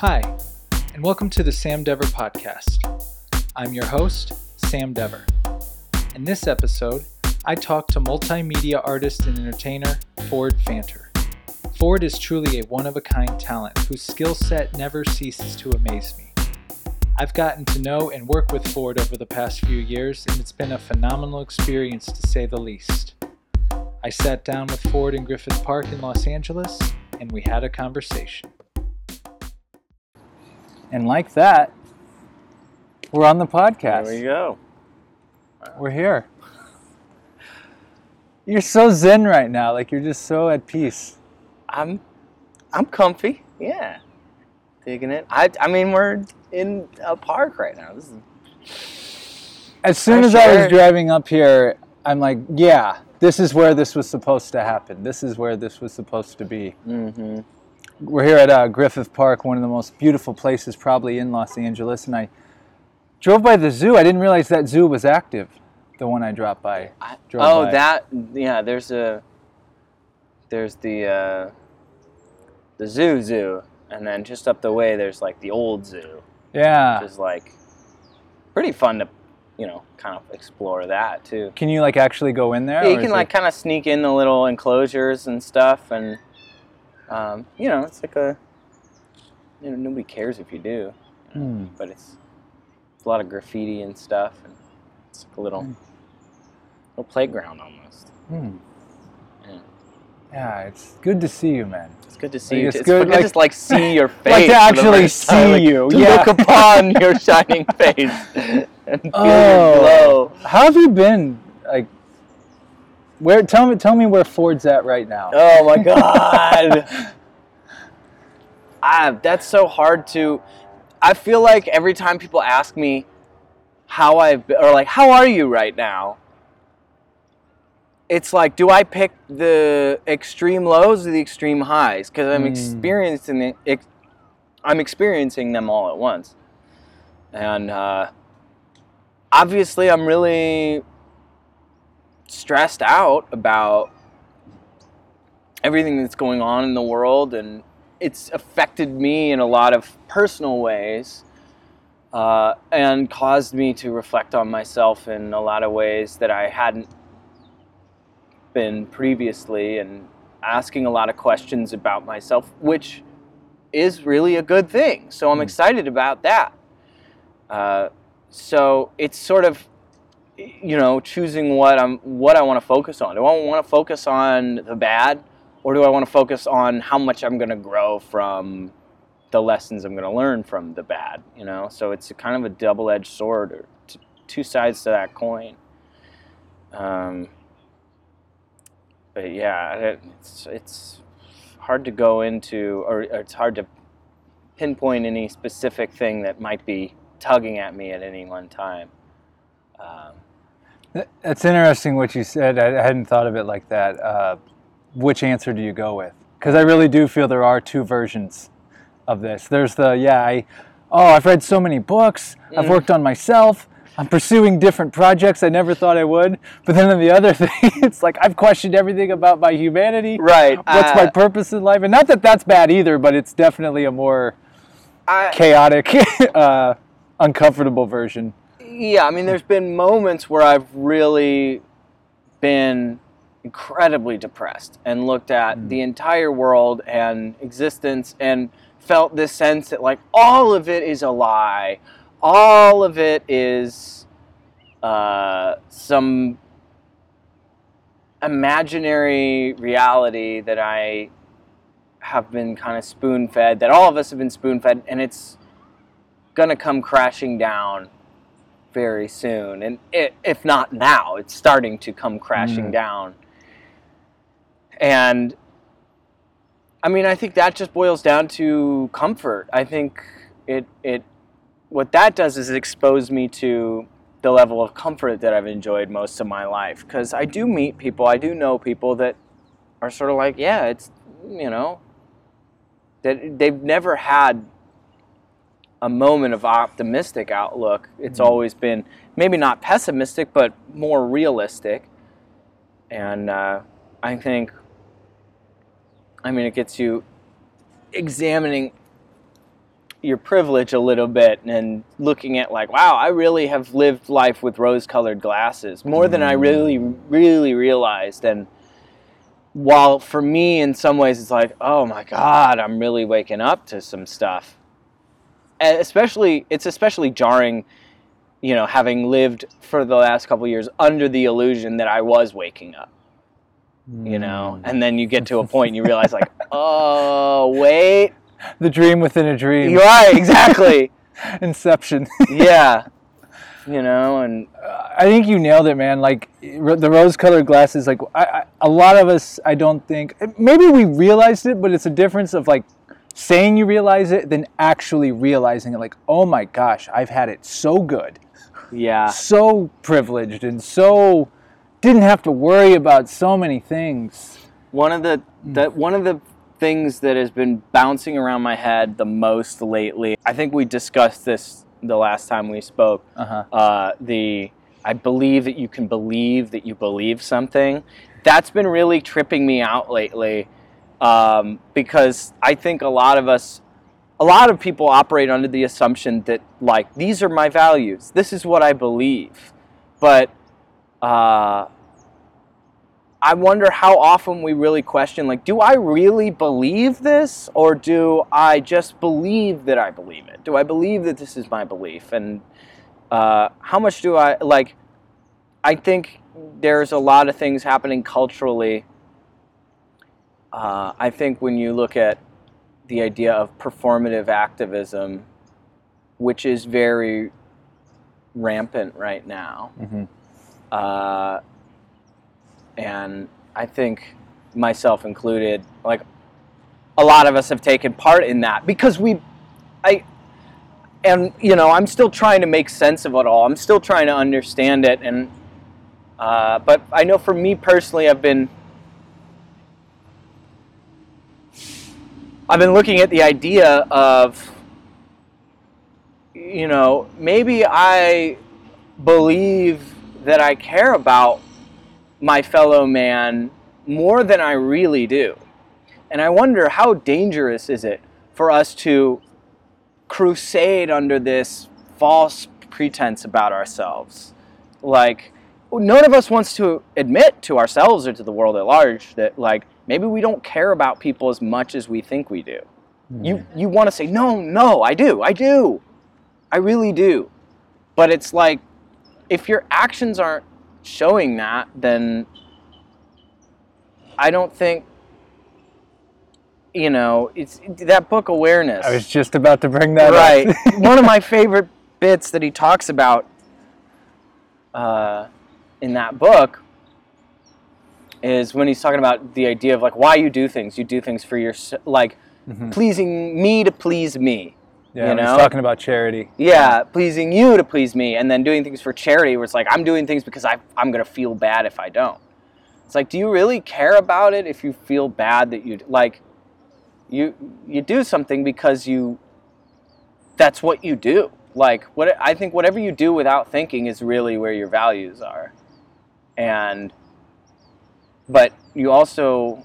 Hi, and welcome to the Sam Dever Podcast. I'm your host, Sam Dever. In this episode, I talk to multimedia artist and entertainer Ford Fanter. Ford is truly a one of a kind talent whose skill set never ceases to amaze me. I've gotten to know and work with Ford over the past few years, and it's been a phenomenal experience to say the least. I sat down with Ford in Griffith Park in Los Angeles, and we had a conversation. And like that, we're on the podcast. There we go. We're here. You're so zen right now, like you're just so at peace. I'm I'm comfy. Yeah. Digging it. I I mean we're in a park right now. This is As soon as I was driving up here, I'm like, yeah, this is where this was supposed to happen. This is where this was supposed to be. mm-hmm. We're here at uh, Griffith Park, one of the most beautiful places probably in Los Angeles, and I drove by the zoo. I didn't realize that zoo was active. The one I dropped by. I, oh, by. that yeah. There's a there's the uh, the zoo zoo, and then just up the way there's like the old zoo, Yeah. which is like pretty fun to you know kind of explore that too. Can you like actually go in there? Yeah, you can like it- kind of sneak in the little enclosures and stuff, and um, you know it's like a you know nobody cares if you do, you know, Hmm. but it's it's a lot of graffiti and stuff, and it's like a little Hmm. little playground almost. Hmm. Yeah. Yeah, it's good to see you, man. It's good to see Like, you. it's It's, good, to like- just like see your face. Like to actually first time, see like, you, To yeah. look upon your shining face and feel Oh. your glow. How have you been? Like, where? Tell me, tell me where Ford's at right now. Oh my god. ah, that's so hard to. I feel like every time people ask me how I've been, or like how are you right now, it's like, do I pick the extreme lows or the extreme highs? Because I'm Mm. experiencing the, ex, I'm experiencing them all at once, and uh, obviously I'm really stressed out about everything that's going on in the world and it's affected me in a lot of personal ways uh, and caused me to reflect on myself in a lot of ways that I hadn't been previously and asking a lot of questions about myself, which is really a good thing. So I'm Mm. excited about that. Uh, so it's sort of you know choosing what I'm what I want to focus on. Do I want to focus on the bad, or do I want to focus on how much I'm going to grow from the lessons I'm going to learn from the bad? You know, so it's kind of a double-edged sword, or t- two sides to that coin. Um, but yeah, it, it's it's hard to go into, or, or it's hard to pinpoint any specific thing that might be tugging at me at any one time. Um, That's interesting what you said. I hadn't thought of it like that. Uh, which answer do you go with? Because I really do feel there are two versions of this. There's the yeah, I oh I've read so many books. I've Mm. worked on myself. I'm pursuing different projects I never thought I would. But then on the other thing, it's like I've questioned everything about my humanity. right. What's my purpose in life? And not that that's bad either, but it's definitely a more I, chaotic, uh, uncomfortable version. Yeah, I mean, there's been moments where I've really been incredibly depressed and looked at Mm. the entire world and existence and felt this sense that, like, all of it is a lie. All of it is uh, some imaginary reality that I have been kind of spoon fed, that all of us have been spoon fed, and it's going to come crashing down very soon. And it, if not now, it's starting to come crashing Mm. down. And I mean, I think that just boils down to comfort. I think it, it, what that does is it expose me to the level of comfort that I've enjoyed most of my life. Because I do meet people, I do know people that are sort of like, yeah, it's, you know, that they've never had a moment of optimistic outlook. It's Mhm. always been maybe not pessimistic, but more realistic. And uh, I think, I mean, it gets you examining your privilege a little bit and looking at like, wow, I really have lived life with rose-colored glasses more than I really, really realized. And while for me, in some ways, it's like, oh my god, I'm really waking up to some stuff. Especially, it's especially jarring, you know, having lived for the last couple years under the illusion that I was waking up you know mm. and then you get to a point and you realize like oh wait the dream within a dream. you're exactly Inception. yeah you know and I think you nailed it, man. Like r- the rose-colored glasses. Like I, I, a lot of us, I don't think maybe we realized it, but it's a difference of like saying you realize it than actually realizing it. Like, oh my gosh, I've had it so good, yeah so privileged, and so didn't have to worry about so many things. one of the, the one of the things that has been bouncing around my head the most lately i think we discussed this the last time we spoke Uh-huh. uh, the I believe that you can believe that you believe something. That's been really tripping me out lately um, because I think a lot of us, a lot of people operate under the assumption that like these are my values, this is what I believe, but uh, I wonder how often we really question like, do I really believe this, or do I just believe that I believe it? Do I believe that this is my belief and uh, how much do I like? I think there's a lot of things happening culturally. Uh, I think when you look at the idea of performative activism, which is very rampant right now, Mhm. uh, and I think myself included, like a lot of us have taken part in that because we, I, and you know, I'm still trying to make sense of it all. I'm still trying to understand it, and uh, but I know for me personally, I've been I've been looking at the idea of you know maybe I believe that I care about my fellow man more than I really do. And I wonder how dangerous is it for us to crusade under this false pretense about ourselves. Like none of us wants to admit to ourselves or to the world at large that like maybe we don't care about people as much as we think we do. You you want to say no, no, I do. I do. I really do. But it's like if your actions aren't showing that, then I don't think you know, it's that book awareness. I was just about to bring that up. right. up. One of my favorite bits that he talks about uh, in that book is when he's talking about the idea of like why you do things. You do things for your like mm-hmm. pleasing me to please me. yeah, you know? talking about charity. Yeah, pleasing you to please me, and then doing things for charity where it's like I'm doing things because I, I'm gonna feel bad if I don't. It's like, do you really care about it if you feel bad that you like you you do something because you that's what you do. Like what I think whatever you do without thinking is really where your values are. And but you also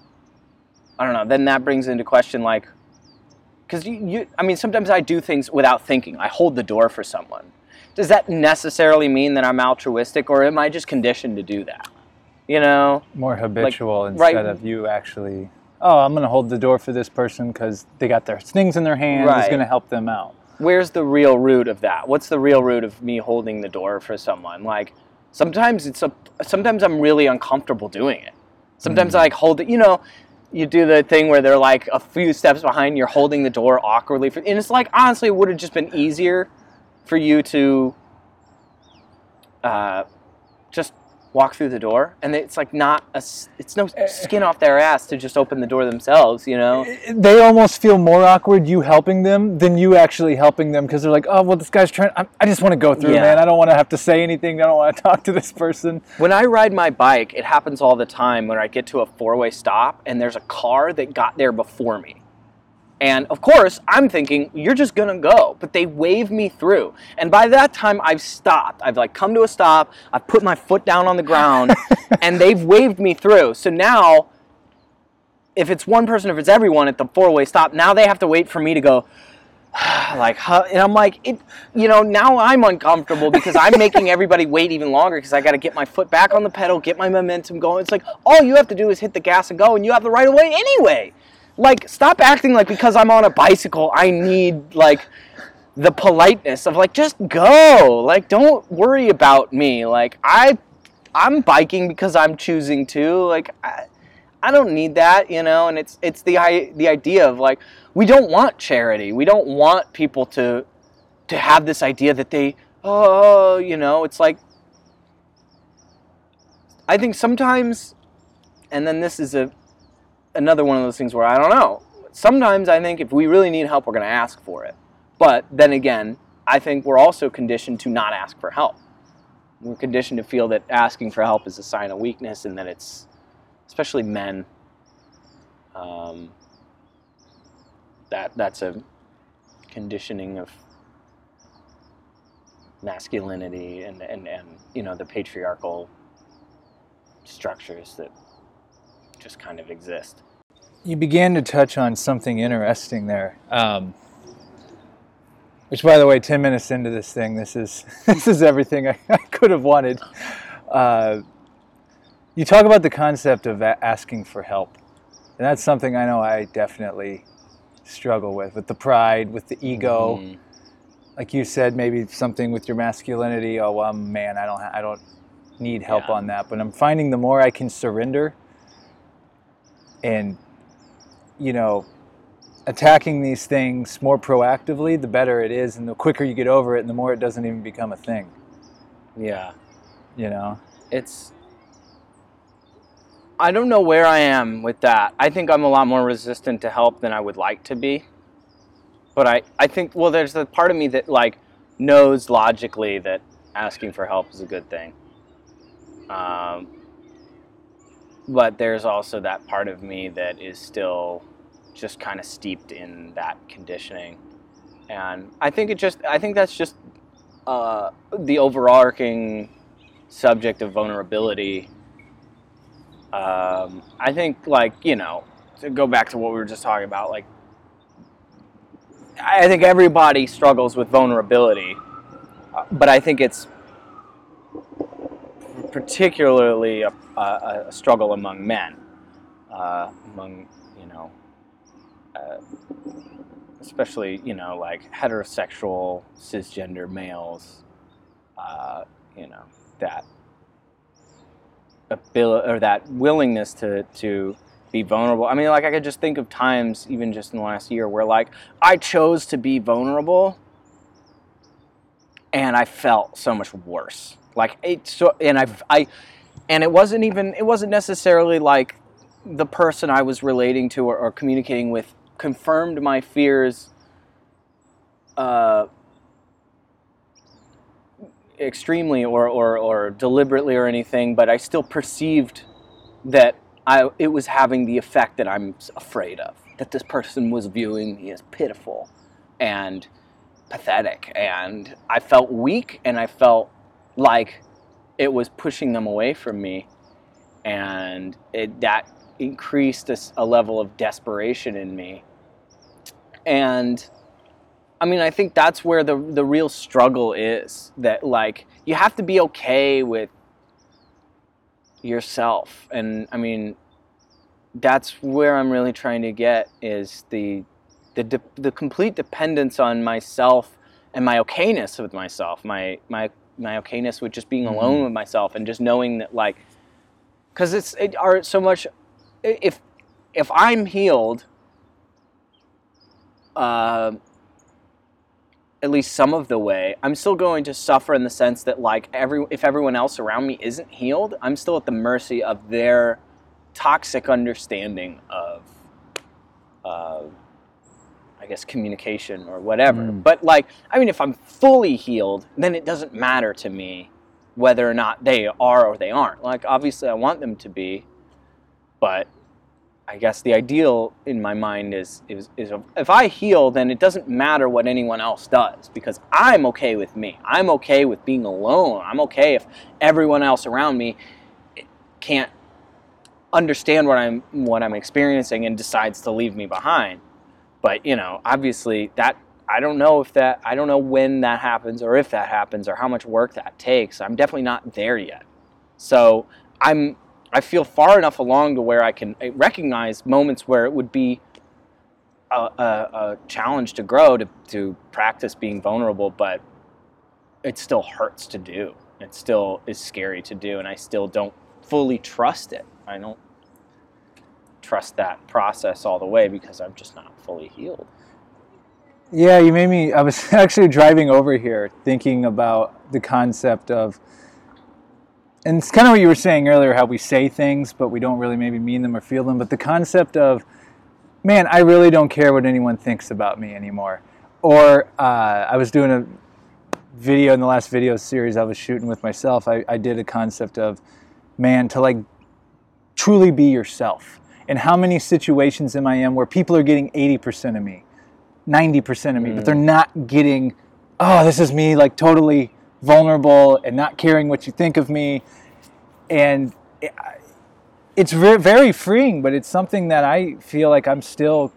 I don't know, then that brings into question like because you, you i mean sometimes i do things without thinking i hold the door for someone does that necessarily mean that i'm altruistic or am i just conditioned to do that you know More habitual right- instead of you actually. Oh, I'm going to hold the door for this person because they got their things in their hands. right. It's Right. going to help them out. where's the real root of that what's the real root of me holding the door for someone like sometimes it's a sometimes i'm really uncomfortable doing it sometimes i like hold it you know you do the thing where they're like a few steps behind you're holding the door awkwardly for, and it's like honestly it would have just been easier for you to uh, just walk through the door and it's like not a it's no eh. skin off their ass to just open the door themselves you know eh, eh, They almost feel more awkward you helping them than you actually helping them because they're like, oh, well, this guy's trying. I, I just want to go through, Yeah. man. I don't want to have to say anything. I don't want to talk to this person. When I ride my bike, it happens all the time when I get to a four way stop and there's a car that got there before me. And of course, I'm thinking, you're just gonna go. But they wave me through. And by that time, I've stopped. I've like come to a stop, I've put my foot down on the ground, and they've waved me through. So now, if it's one person, if it's everyone at the four way stop, now they have to wait for me to go, like huh, and i'm like it you know now i'm uncomfortable because i'm making everybody wait even longer because i got to get my foot back on the pedal get my momentum going it's like all you have to do is hit the gas and go and you have the right of way anyway like stop acting like because i'm on a bicycle i need like the politeness of like just go. Like don't worry about me. Like i i'm biking because i'm choosing to. Like I, I don't need that, you know, and it's it's the the idea of like we don't want charity. We don't want people to to have this idea that they oh, you know, it's like I think sometimes and then this is a another one of those things where I don't know. Sometimes I think if we really need help, we're going to ask for it. But then again, I think we're also conditioned to not ask for help. We're conditioned to feel that asking for help is a sign of weakness and that it's especially men. Um, that that's a conditioning of masculinity and, and, and you know the patriarchal structures that just kind of exist. You began to touch on something interesting there. Um, which, by the way, ten minutes into this thing, this is this is everything I, I could have wanted. Uh, you talk about the concept of asking for help, and that's something I know I definitely struggle with, with the pride, with the ego. Mm-hmm. Like you said, maybe something with your masculinity. Oh, well, man, I don't, I don't need help yeah. on that. But I'm finding the more I can surrender, and you know, attacking these things more proactively, the better it is, and the quicker you get over it, and the more it doesn't even become a thing. Yeah, you know, it's I don't know where I am with that. I think I'm a lot more resistant to help than I would like to be. But I, I think, well, there's the part of me that, like, knows logically that asking for help is a good thing. Um, but there's also that part of me that is still just kind of steeped in that conditioning. And I think it just, I think that's just uh, the overarching subject of vulnerability um, I think, like, you know, to go back to what we were just talking about, like, I think everybody struggles with vulnerability, uh, but I think it's particularly a, a, a struggle among men, uh, among, you know, uh, especially, you know, like heterosexual, cisgender males, uh, you know, that ability or that willingness to to be vulnerable. I mean, like I could just think of times, even just in the last year, where like I chose to be vulnerable, and I felt so much worse. Like it so, and I I, and it wasn't even it wasn't necessarily like the person I was relating to or, or communicating with confirmed my fears. Uh, extremely or, or, or deliberately or anything, but I still perceived that I, it was having the effect that I'm afraid of. That this person was viewing me as pitiful and pathetic. And I felt weak and I felt like it was pushing them away from me. And it, that increased a, a level of desperation in me. And I mean, I think that's where the the real struggle is. That like you have to be okay with yourself, and I mean, that's where I'm really trying to get is the the de- the complete dependence on myself and my okayness with myself, my my my okayness with just being mm-hmm. alone with myself, and just knowing that like, because it's it are so much. If if I'm healed. Uh, at least some of the way, I'm still going to suffer in the sense that like every if everyone else around me isn't healed, I'm still at the mercy of their toxic understanding of uh, guess communication or whatever. Mm. But like I mean if I'm fully healed, then it doesn't matter to me whether or not they are or they aren't. Like obviously I want them to be, but I guess the ideal in my mind is, is, is if I heal, then it doesn't matter what anyone else does because I'm okay with me. I'm okay with being alone. I'm okay if everyone else around me can't understand what I'm what I'm experiencing and decides to leave me behind. But you know, obviously that I don't know if that I don't know when that happens or if that happens or how much work that takes. I'm definitely not there yet. So I'm I feel far enough along to where I can uh, recognize moments where it would be a, a, a challenge to grow to, to practice being vulnerable, but it still hurts to do. It still is scary to do, and I still don't fully trust it. I don't trust that process all the way because I'm just not fully healed. Yeah, you made me. I was actually driving over here thinking about the concept of, and it's kind of what you were saying earlier how we say things, but we don't really maybe mean them or feel them. But the concept of, man, I really don't care what anyone thinks about me anymore. Or uh, I was doing a video in the last video series I was shooting with myself. I, I did a concept of, man, to like truly be yourself. And how many situations am I in where people are getting 80% of me? 90% of me, mm. but they're not getting, oh, this is me, like totally vulnerable and not caring what you think of me. And it's very freeing, but it's something that I feel like I'm still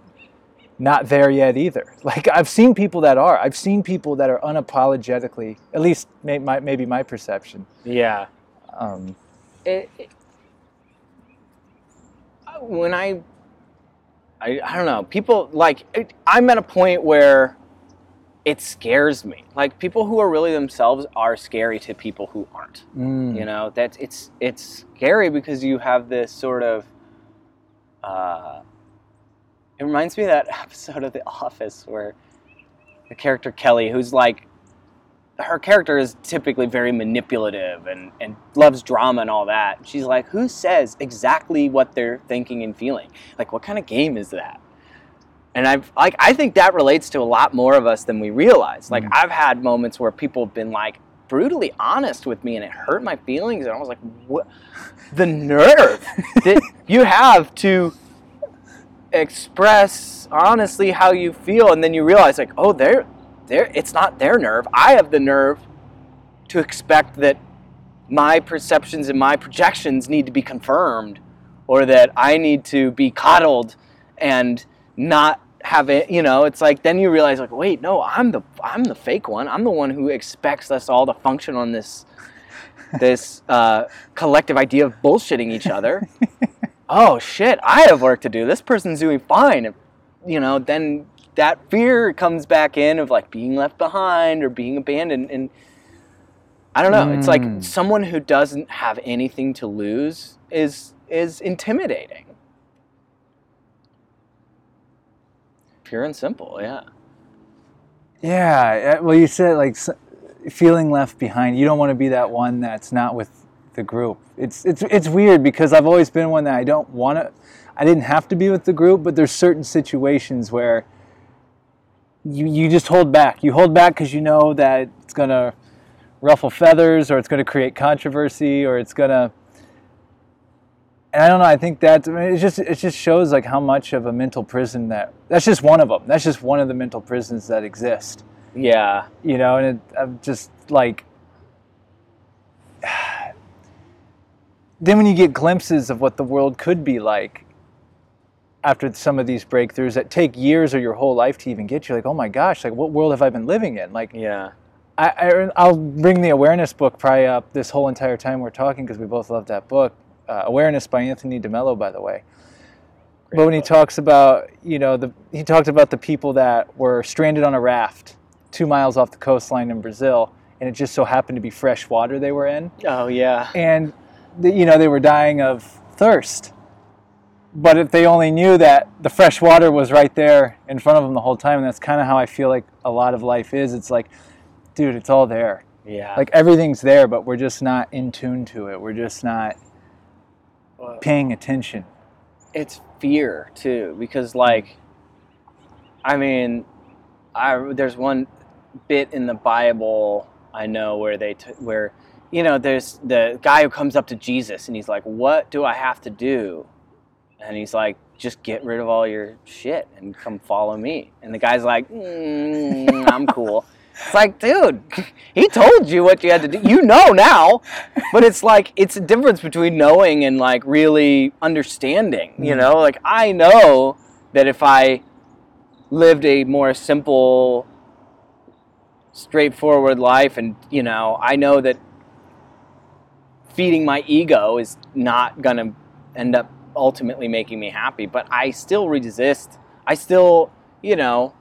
not there yet either. Like I've seen people that are. I've seen people that are unapologetically, at least maybe my perception. Yeah. Um, it, it, when I I, I don't know. People like it, I'm at a point where it scares me. Like people who are really themselves are scary to people who aren't. Mm. You know, that's it's it's scary because you have this sort of uh, it reminds me of that episode of The Office where the character Kelly, who's like her character is typically very manipulative and, and loves drama and all that. She's like, who says exactly what they're thinking and feeling? Like, what kind of game is that? And I've like I think that relates to a lot more of us than we realize. Like, mm. I've had moments where people have been like brutally honest with me, and it hurt my feelings, and I was like, what? The nerve that you have to express honestly how you feel, and then you realize like, oh, they're it's not their nerve. I have the nerve to expect that my perceptions and my projections need to be confirmed or that I need to be coddled and not have it, you know, it's like then you realize like, wait, no, I'm the I'm the fake one. I'm the one who expects us all to function on this this uh, collective idea of bullshitting each other. oh shit, I have work to do. This person's doing fine. You know, then that fear comes back in of like being left behind or being abandoned and I don't know. Mm. It's like hmm. someone who doesn't have anything to lose is is intimidating. Pure and simple, yeah. Yeah, well you said like feeling left behind. You don't want to be that one that's not with the group. It's it's it's weird because I've always been one that I don't want to I didn't have to be with the group, but there's certain situations where you, you just hold back. You hold back because you know that it's going to ruffle feathers or it's going to create controversy or it's going to. And I don't know. I think that I mean, it just it just shows like how much of a mental prison that that's just one of them. That's just one of the mental prisons that exist. Yeah. You know, and it, I'm just like. then when you get glimpses of what the world could be like, after some of these breakthroughs that take years or your whole life to even get you like oh my gosh like what world have i been living in? Like yeah. I, I will bring the awareness book probably up this whole entire time we're talking because we both love that book. Uh, awareness by Anthony de Mello by the way. Great but when book. he talks about you know the he talked about the people that were stranded on a raft two miles off the coastline in brazil and it just so happened to be fresh water they were in. Oh yeah. And the, you know they were dying of thirst but if they only knew that the fresh water was right there in front of them the whole time, and that's kind of how I feel like a lot of life is. It's like, dude, it's all there. Yeah. Like everything's there, but we're just not in tune to it. We're just not well, paying attention. It's fear too, because like, I mean, I there's one bit in the Bible I know where they t- where you know there's the guy who comes up to Jesus and he's like, "What do I have to do?" And he's like, just get rid of all your shit and come follow me. And the guy's like, mm, I'm cool. It's like, dude, he told you what you had to do. You know now. But it's like, it's a difference between knowing and like really understanding, you mm. know? Like, I know that if I lived a more simple, straightforward life and you know i know that feeding my ego is not going to end up ultimately making me happy but i still resist i still you know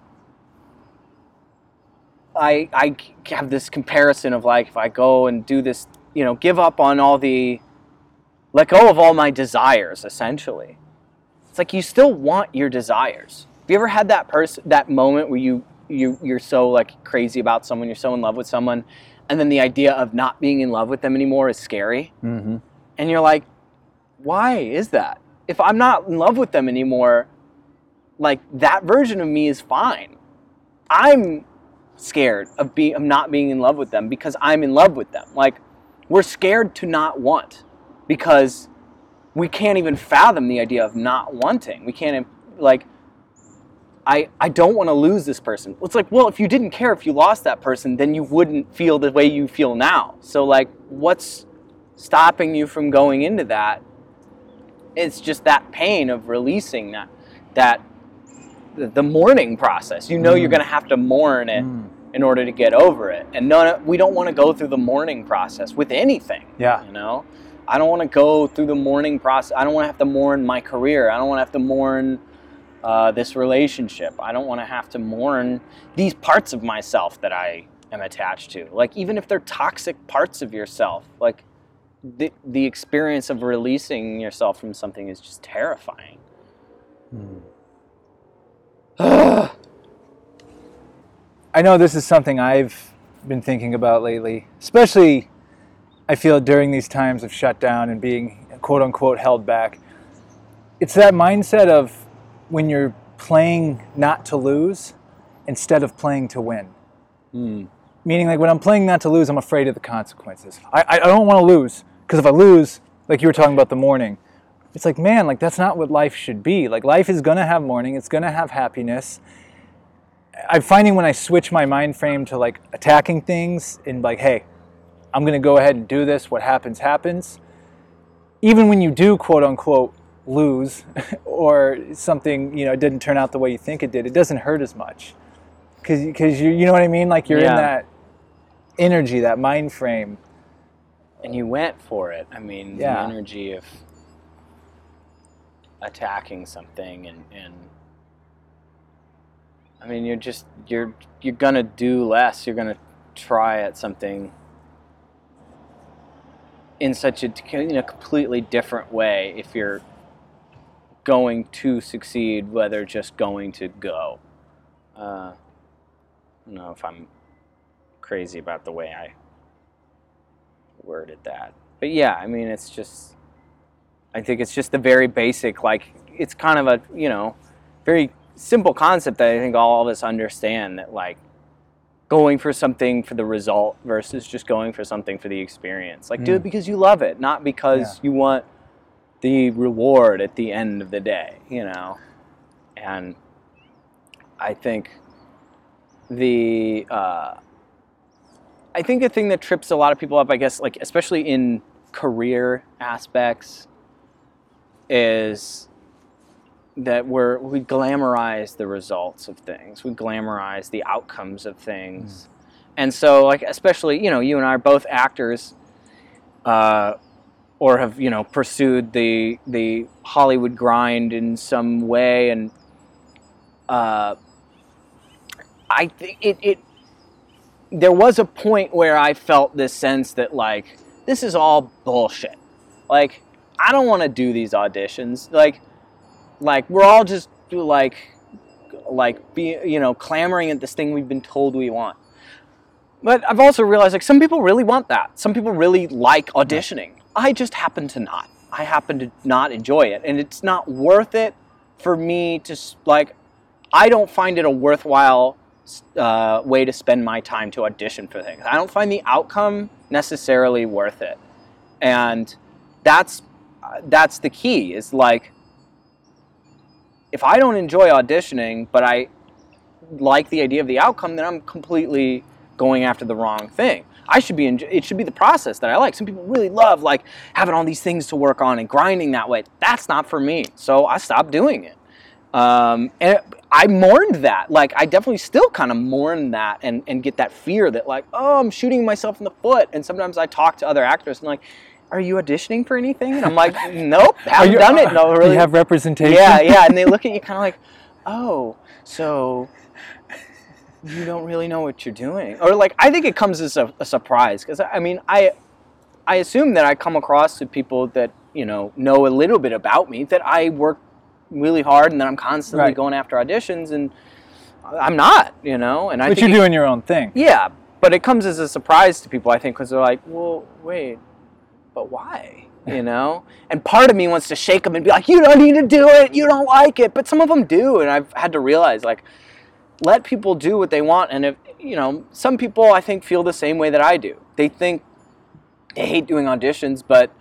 i i have this comparison of like if i go and do this you know give up on all the let go of all my desires essentially it's like you still want your desires have you ever had that person that moment where you you you're so like crazy about someone, you're so in love with someone, and then the idea of not being in love with them anymore is scary. Mm-hmm. And you're like, why is that? If I'm not in love with them anymore, like that version of me is fine. I'm scared of being of not being in love with them because I'm in love with them. Like we're scared to not want because we can't even fathom the idea of not wanting. We can't like I, I don't want to lose this person. It's like, well, if you didn't care if you lost that person, then you wouldn't feel the way you feel now. So, like, what's stopping you from going into that? It's just that pain of releasing that, that the mourning process. You know, mm. you're going to have to mourn it mm. in order to get over it. And no, we don't want to go through the mourning process with anything. Yeah. You know, I don't want to go through the mourning process. I don't want to have to mourn my career. I don't want to have to mourn uh, this relationship. I don't want to have to mourn these parts of myself that I am attached to. Like, even if they're toxic parts of yourself, like the, the experience of releasing yourself from something is just terrifying. Hmm. I know this is something I've been thinking about lately, especially I feel during these times of shutdown and being quote unquote held back. It's that mindset of when you're playing not to lose instead of playing to win. Mm. Meaning, like when I'm playing not to lose, I'm afraid of the consequences. I, I don't want to lose because if I lose, like you were talking about the mourning, it's like, man, like that's not what life should be. Like life is going to have mourning, it's going to have happiness. I'm finding when I switch my mind frame to like attacking things and like, hey, I'm going to go ahead and do this. What happens, happens. Even when you do, quote unquote, lose or something you know it didn't turn out the way you think it did it doesn't hurt as much because because you you know what I mean like you're yeah. in that energy that mind frame and you went for it I mean yeah. the energy of attacking something and and I mean you're just you're you're gonna do less you're gonna try at something in such a in a completely different way if you're going to succeed, whether just going to go. Uh, I don't know if I'm crazy about the way I worded that. But yeah, I mean, it's just, I think it's just the very basic, like, it's kind of a, you know, very simple concept that I think all of us understand that, like, going for something for the result versus just going for something for the experience. Like, mm. do it mm. because you love it, not because yeah. you want the reward at the end of the day, you know. And I think the uh, I think the thing that trips a lot of people up, I guess, like especially in career aspects, is that we're we glamorize the results of things. We glamorize the outcomes of things. Mm. And so, like, especially, you know, you and I are both actors. Uh, or have you know pursued the the Hollywood grind in some way, and uh, I think it, it there was a point where I felt this sense that like this is all bullshit. Like I don't want to do these auditions. Like like we're all just like like be you know clamoring at this thing we've been told we want. But I've also realized like some people really want that. Some people really like auditioning. I just happen to not. I happen to not enjoy it. And it's not worth it for me to, like, I don't find it a worthwhile uh, way to spend my time to audition for things. I don't find the outcome necessarily worth it. And that's that's the key is like if I don't enjoy auditioning, but I like the idea of the outcome, then I'm completely going after the wrong thing. I should be, it should be the process that I like. Some people really love like having all these things to work on and grinding that way. That's not for me. So I stopped doing it. Um, and I mourned that. Like, I definitely still kind of mourn that and, and get that fear that, like, oh, I'm shooting myself in the foot. And sometimes I talk to other actors and, like, are you auditioning for anything? And I'm like, nope, haven't you, done it. No, really. You have representation. Yeah, yeah. And they look at you kind of like, oh, so you don't really know what you're doing, or like I think it comes as a, a surprise because I mean I I assume that I come across to people that you know know a little bit about me that I work really hard and then I'm constantly Right. going after auditions and I'm not, you know, and I But you're it- doing your own thing. yeah, but it comes as a surprise to people, I think, because they're like, well, wait, but why? You know? And part of me wants to shake them and be like, you don't need to do it. You don't like it. But some of them do. And I've had to realize, like, let people do what they want. And if, you know, some people I think feel the same way that I do. They think they hate doing auditions, but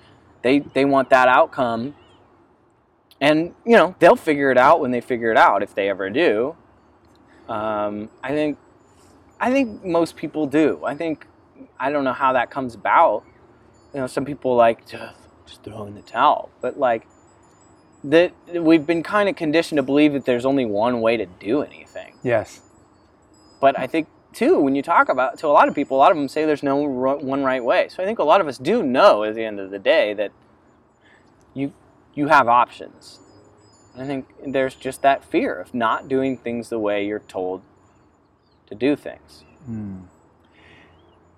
they, they want that outcome. And, you know, they'll figure it out when they figure it out, if they ever do. Um, I think I think most people do. I think I don't know how that comes about. You know, some people like to just throw in the towel, but like that we've been kind of conditioned to believe that there's only one way to do anything. Yes. But I think too, when you talk about to a lot of people, a lot of them say there's no one right way. So I think a lot of us do know at the end of the day that you you have options. I think there's just that fear of not doing things the way you're told to do things.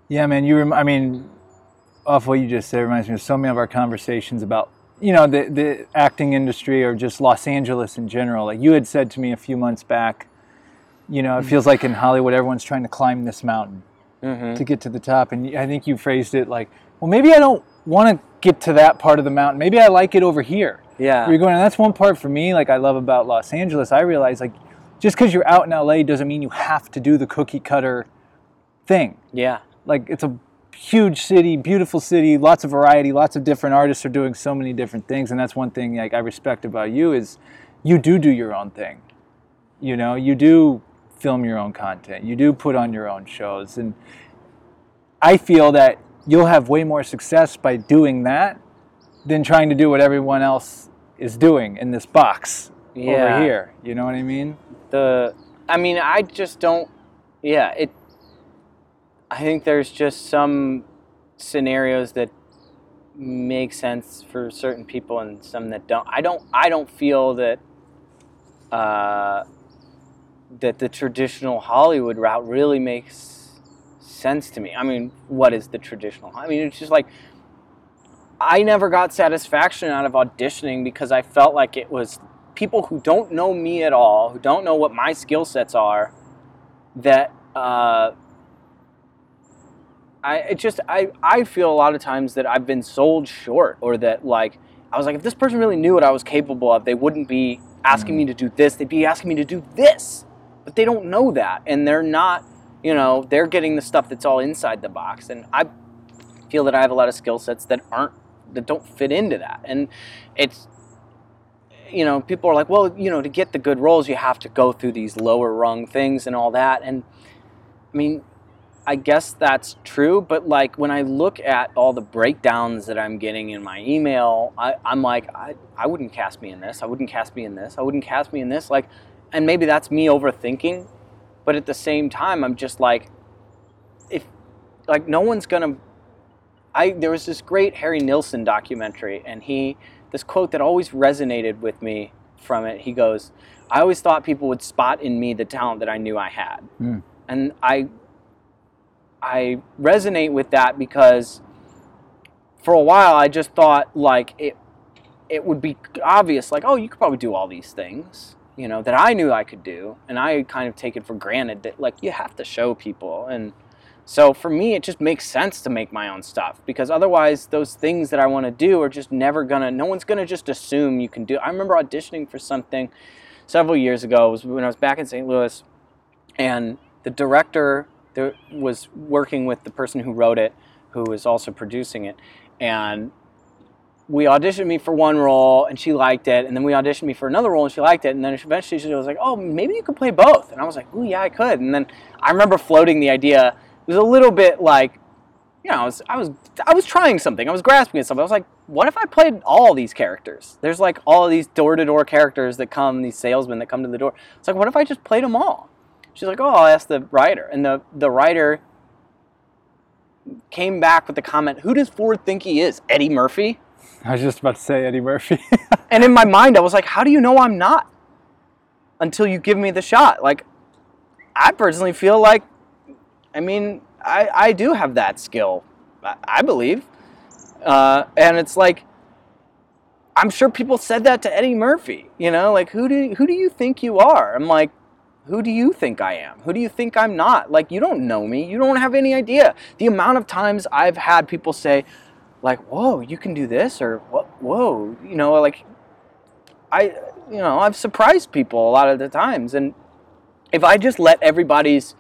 Yeah, man. You. Rem- I mean, off what you just said reminds me of so many of our conversations about you know the the acting industry or just Los Angeles in general. Like you had said to me a few months back, you know, it feels like in Hollywood everyone's trying to climb this mountain Mm-hmm. to get to the top, and I think you phrased it like, well, maybe I don't want to get to that part of the mountain. Maybe I like it over here. Yeah. you're going. And that's one part for me, like I love about Los Angeles. I realize like just because you're out in LA doesn't mean you have to do the cookie cutter thing. Yeah. Like it's a huge city, beautiful city, lots of variety, lots of different artists are doing so many different things, and that's one thing like I respect about you is you do do your own thing. You know, you do film your own content. You do put on your own shows, and I feel that you'll have way more success by doing that than trying to do what everyone else is doing in this box Yeah. over here. You know what I mean? The I mean, I just don't yeah, it I think there's just some scenarios that make sense for certain people and some that don't. I don't I don't feel that uh that the traditional Hollywood route really makes sense to me. I mean, what is the traditional? I mean, it's just like I never got satisfaction out of auditioning because I felt like it was people who don't know me at all, who don't know what my skill sets are, that uh, I it just I I feel a lot of times that I've been sold short, or that like I was like, if this person really knew what I was capable of, they wouldn't be asking me to do this. They'd be asking me to do this, but they don't know that, and they're not. You know, they're getting the stuff that's all inside the box, and I feel that I have a lot of skill sets that aren't that don't fit into that, and it's you know, people are like, well, you know, to get the good roles, you have to go through these lower rung things and all that. And I mean, I guess that's true, but like when I look at all the breakdowns that I'm getting in my email, I, I'm like, I, I wouldn't cast me in this. I wouldn't cast me in this. I wouldn't cast me in this. Like, and maybe that's me overthinking, but at the same time, I'm just like, if, like, no one's gonna. I there was this great Harry Nilsson documentary, and he this quote that always resonated with me from it. He goes, "I always thought people would spot in me the talent that I knew I had," Hmm. and I I resonate with that because for a while I just thought like it it would be obvious like oh you could probably do all these things you know that I knew I could do and I kind of take it for granted that like you have to show people and so for me it just makes sense to make my own stuff because otherwise those things that I want to do are just never gonna no one's gonna just assume you can do I remember auditioning for something several years ago was when I was back in St. Louis and the director was working with the person who wrote it who was also producing it and we auditioned me for one role and she liked it and then we auditioned me for another role and she liked it and then eventually she was like oh maybe you could play both and i was like oh yeah i could and then i remember floating the idea it was a little bit like you know, I was, I was, I was trying something. I was grasping at something. I was like, what if I played all these characters? There's like all these door-to-door characters that come, these salesmen that come to the door. It's like, what if I just played them all? She's like, oh, I'll ask the writer. And the, the writer came back with the comment, who does Ford think he is? Eddie Murphy? I was just about to say Eddie Murphy. and in my mind, I was like, how do you know I'm not? Until you give me the shot. Like, I personally feel like, I mean, I, I do have that skill, I, I believe. Uh, and it's like, I'm sure people said that to Eddie Murphy. You know, like who do who do you think you are? I'm like, who do you think I am? Who do you think I'm not? Like you don't know me. You don't have any idea. The amount of times I've had people say, like, whoa, you can do this, or? Whoa, you know, like I, you know, I've surprised people a lot of the times, and if I just let everybody's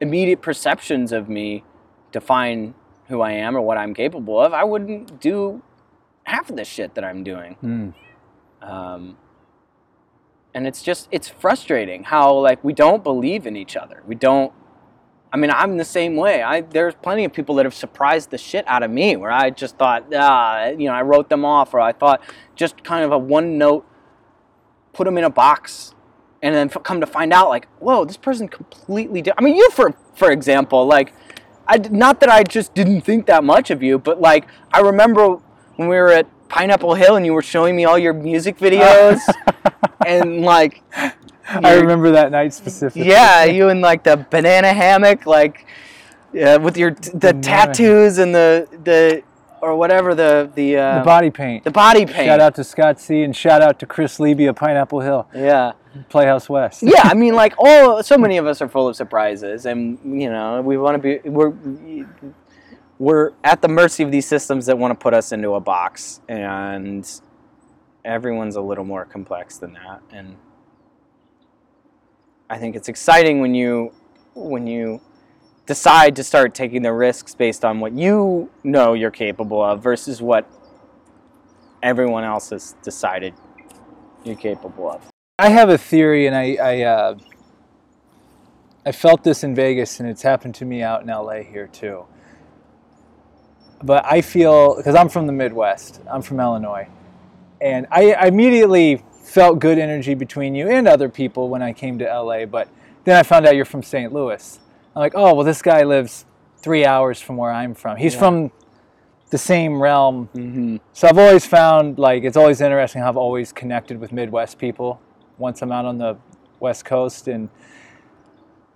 immediate perceptions of me define who I am or what I'm capable of, I wouldn't do half of the shit that I'm doing. Mm. Um, and it's just it's frustrating how like we don't believe in each other. We don't. I mean, I'm the same way. I there's plenty of people that have surprised the shit out of me where I just thought, ah, you know, I wrote them off, or I thought just kind of a one note, put them in a box, and then f- come to find out, like, whoa, this person completely. Di-. I mean, you for for example, like, I not that I just didn't think that much of you, but like I remember when we were at Pineapple Hill and you were showing me all your music videos and like I remember that night specifically. yeah, you in like the banana hammock, like yeah, with your t- the Banana. tattoos and the the or whatever the the uh, the body paint. the body paint. Shout out to Scott C. and shout out to Chris Levy of Pineapple Hill, Yeah, Playhouse West. yeah. I mean, like all so many of us are full of surprises, and you know we want to be we're we're at the mercy of these systems that want to put us into a box, and everyone's a little more complex than that, and I think it's exciting when you when you decide to start taking the risks based on what you know you're capable of versus what everyone else has decided you're capable of. I have a theory, and I I, uh, I felt this in Vegas, and it's happened to me out in LA here too. But I feel because I'm from the Midwest, I'm from Illinois, and I, I immediately felt good energy between you and other people when I came to LA. But then I found out you're from St. Louis. I'm like, oh well, this guy lives three hours from where I'm from. He's Yeah. from the same realm Mm-hmm. so I've always found like it's always interesting how I've always connected with Midwest people once I'm out on the West Coast. And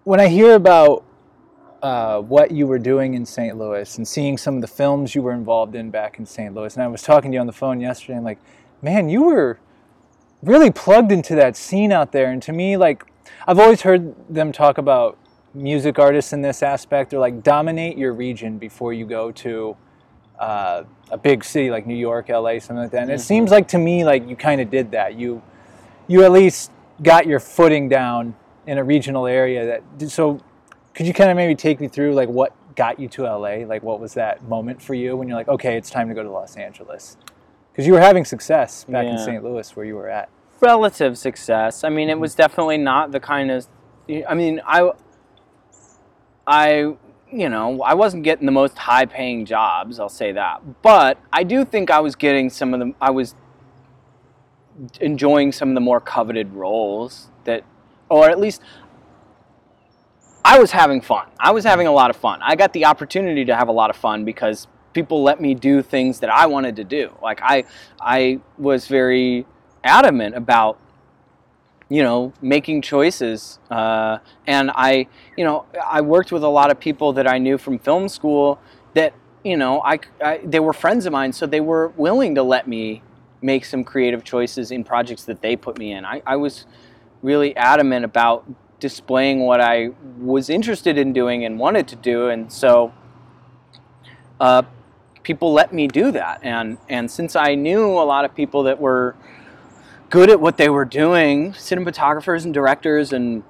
when I hear about uh, what you were doing in St. Louis and seeing some of the films you were involved in back in St. Louis, and I was talking to you on the phone yesterday, I'm like, man, you were really plugged into that scene out there. And to me, like, I've always heard them talk about music artists in this aspect. They're like, dominate your region before you go to uh, a big city like New York, LA, something like that. And it Mhm. seems like to me like you kind of did that. You you at least got your footing down in a regional area. That so could you kind of maybe take me through like what got you to LA? Like what was that moment for you when you're like, okay, it's time to go to Los Angeles? Because you were having success back in St. Louis where you were at. relative success. I mean, it was mm-hmm. definitely not the kind of. I mean, I, I, you know, I wasn't getting the most high-paying jobs. I'll say that, but I do think I was getting some of them. I was enjoying some of the more coveted roles that, or at least. I was having fun. I was having a lot of fun. I got the opportunity to have a lot of fun because people let me do things that I wanted to do. Like I, I was very adamant about you know making choices uh, and i you know i worked with a lot of people that i knew from film school that you know I, I they were friends of mine so they were willing to let me make some creative choices in projects that they put me in i, I was really adamant about displaying what i was interested in doing and wanted to do and so uh, people let me do that and and since i knew a lot of people that were good at what they were doing, cinematographers and directors and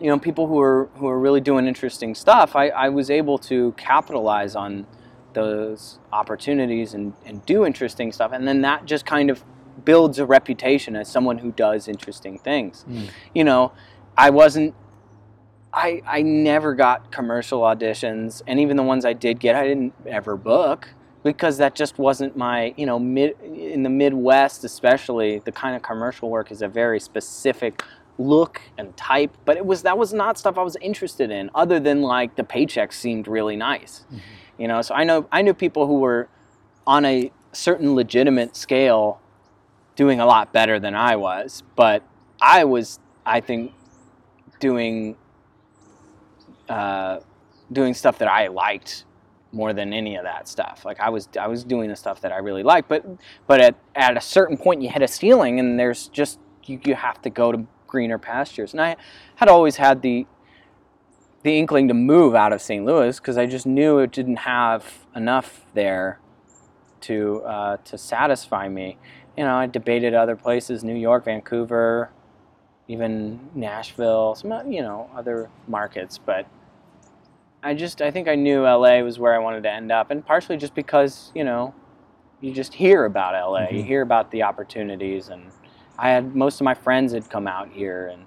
you know people who were who were really doing interesting stuff. I, I was able to capitalize on those opportunities and, and do interesting stuff, and then that just kind of builds a reputation as someone who does interesting things. Mm. You know, I wasn't I I never got commercial auditions, and even the ones I did get, I didn't ever book because that just wasn't my you know mid in the Midwest especially the kind of commercial work is a very specific look and type but it was that was not stuff I was interested in other than like the paychecks seemed really nice mm-hmm. you know so I know I knew people who were on a certain legitimate scale doing a lot better than I was but I was I think doing uh, doing stuff that I liked more than any of that stuff. Like I was I was doing the stuff that I really liked, but but at, at a certain point you hit a ceiling and there's just you, you have to go to greener pastures. And I had always had the the inkling to move out of St. Louis because I just knew it didn't have enough there to uh, to satisfy me. You know, I debated other places: New York, Vancouver, even Nashville, some you know other markets, but I just I think I knew LA was where I wanted to end up, and partially just because you know you just hear about LA, mm-hmm. you hear about the opportunities, and I had most of my friends had come out here, and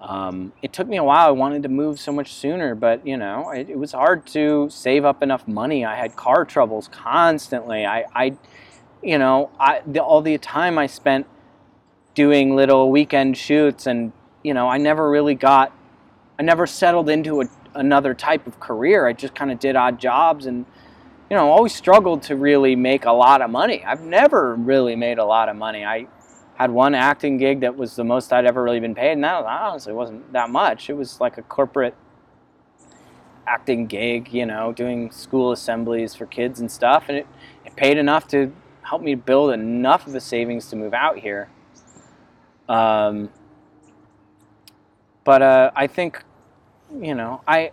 um, it took me a while. I wanted to move so much sooner, but you know it, it, was hard to save up enough money. I had car troubles constantly. I, I you know, I the, all the time I spent doing little weekend shoots, and you know I never really got, I never settled into a another type of career. I just kind of did odd jobs and you know, always struggled to really make a lot of money. I've never really made a lot of money. I had one acting gig that was the most I'd ever really been paid, and that honestly wasn't that much. It was like a corporate acting gig, you know, doing school assemblies for kids and stuff, and it, it paid enough to help me build enough of a savings to move out here. Um, but uh, I think you know, I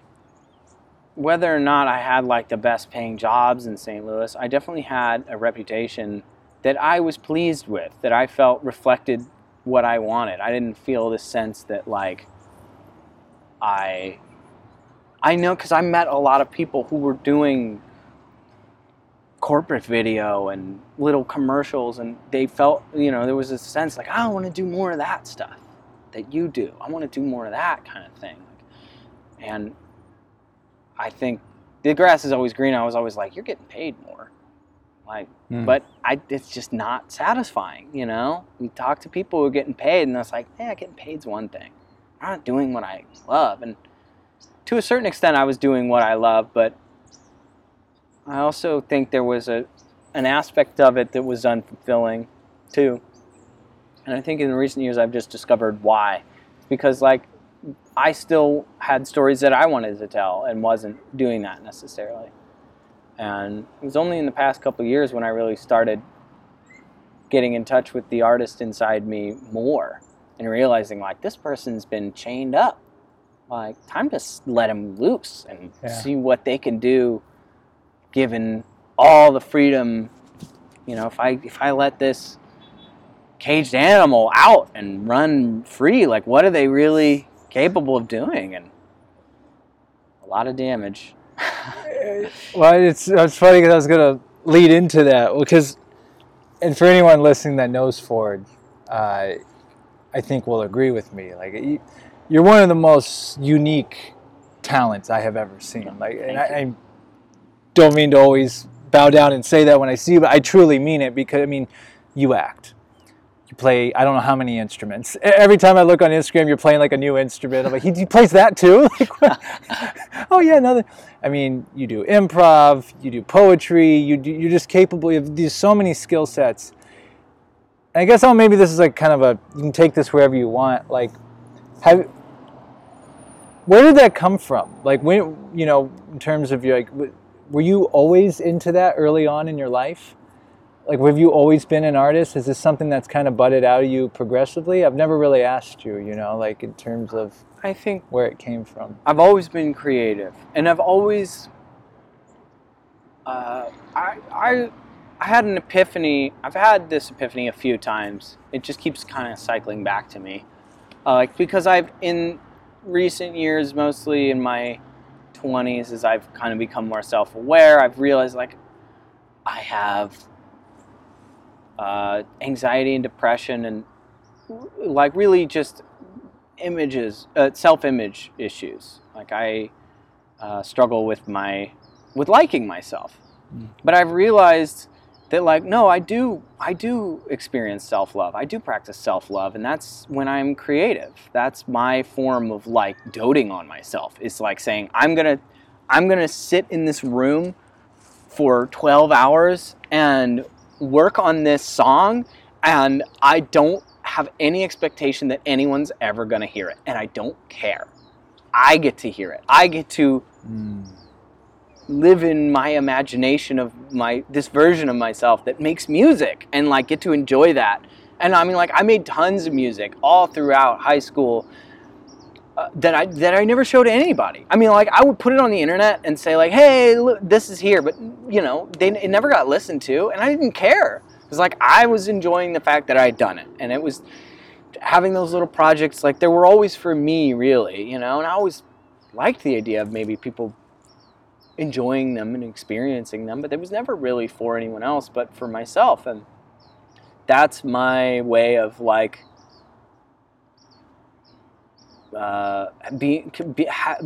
whether or not I had like the best paying jobs in St. Louis, I definitely had a reputation that I was pleased with, that I felt reflected what I wanted. I didn't feel this sense that like I I know cuz I met a lot of people who were doing corporate video and little commercials and they felt, you know, there was a sense like I want to do more of that stuff that you do. I want to do more of that kind of thing. And I think the grass is always green. I was always like, you're getting paid more. Like, mm. but I, it's just not satisfying, you know? We talk to people who are getting paid, and it's like, yeah, getting paid's one thing. I'm not doing what I love. And to a certain extent, I was doing what I love, but I also think there was a, an aspect of it that was unfulfilling too. And I think in recent years, I've just discovered why. Because, like, I still had stories that I wanted to tell and wasn't doing that necessarily. And it was only in the past couple years when I really started getting in touch with the artist inside me more and realizing like this person's been chained up. Like time to let them loose and yeah. see what they can do given all the freedom you know if I if I let this caged animal out and run free like what are they really capable of doing, and a lot of damage. well, it's it's funny because I was gonna lead into that because, and for anyone listening that knows Ford, uh, I think will agree with me. Like you're one of the most unique talents I have ever seen. Like, and I, I, don't mean to always bow down and say that when I see you, but I truly mean it because I mean, you act, you play I don't know how many instruments. Every time I look on Instagram, you're playing like a new instrument. I'm like, he, he plays that too? Like, oh yeah, another. I mean, you do improv, you do poetry, you do, you're just capable. Have these so many skill sets. And I guess oh maybe this is like kind of a you can take this wherever you want. Like, have where did that come from? Like when you know in terms of your like were you always into that early on in your life? like have you always been an artist? Is this something that's kind of budded out of you progressively? I've never really asked you you know like in terms of i think where it came from. I've always been creative and i've always uh, I, I i had an epiphany i've had this epiphany a few times. It just keeps kind of cycling back to me. Uh, like because i've in recent years mostly in my 20s as i've kind of become more self-aware i've realized like i have uh, anxiety and depression and like really just images, uh, self-image issues. Like I uh, struggle with my with liking myself, Mm. but I've realized that like no, I do I do experience self-love. I do practice self-love, and that's when I'm creative. That's my form of like doting on myself. It's like saying I'm gonna I'm gonna sit in this room for 12 hours and work on this song and I don't have any expectation that anyone's ever to hear it and I don't care. I get to hear it. I get to Mm. Live in my imagination of my this version of myself that makes music and like get to enjoy that. And I mean like I made tons of music all throughout high school uh, that I that I never showed to anybody. I mean like I would put it on the internet and say like hey look, this is here but you know they it never got listened to and I didn't care. It was like I was enjoying the fact that I had done it and it was having those little projects like they were always for me really, you know, and I always liked the idea of maybe people enjoying them and experiencing them, but it was never really for anyone else but for myself. And that's my way of like uh, being be, ha,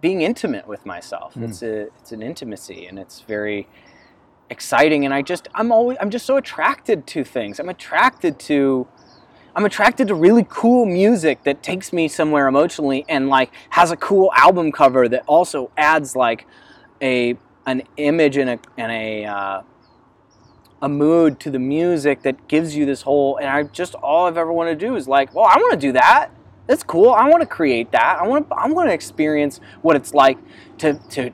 being intimate with myself. Mm. It's a it's an intimacy, and it's very exciting. And I just I'm always I'm just so attracted to things. I'm attracted to I'm attracted to really cool music that takes me somewhere emotionally and like has a cool album cover that also adds like a an image and a and a uh, a mood to the music that gives you this whole and I just all I've ever wanted to do is like well I want to do that. That's cool. I want to create that. I want to I want to experience what it's like to to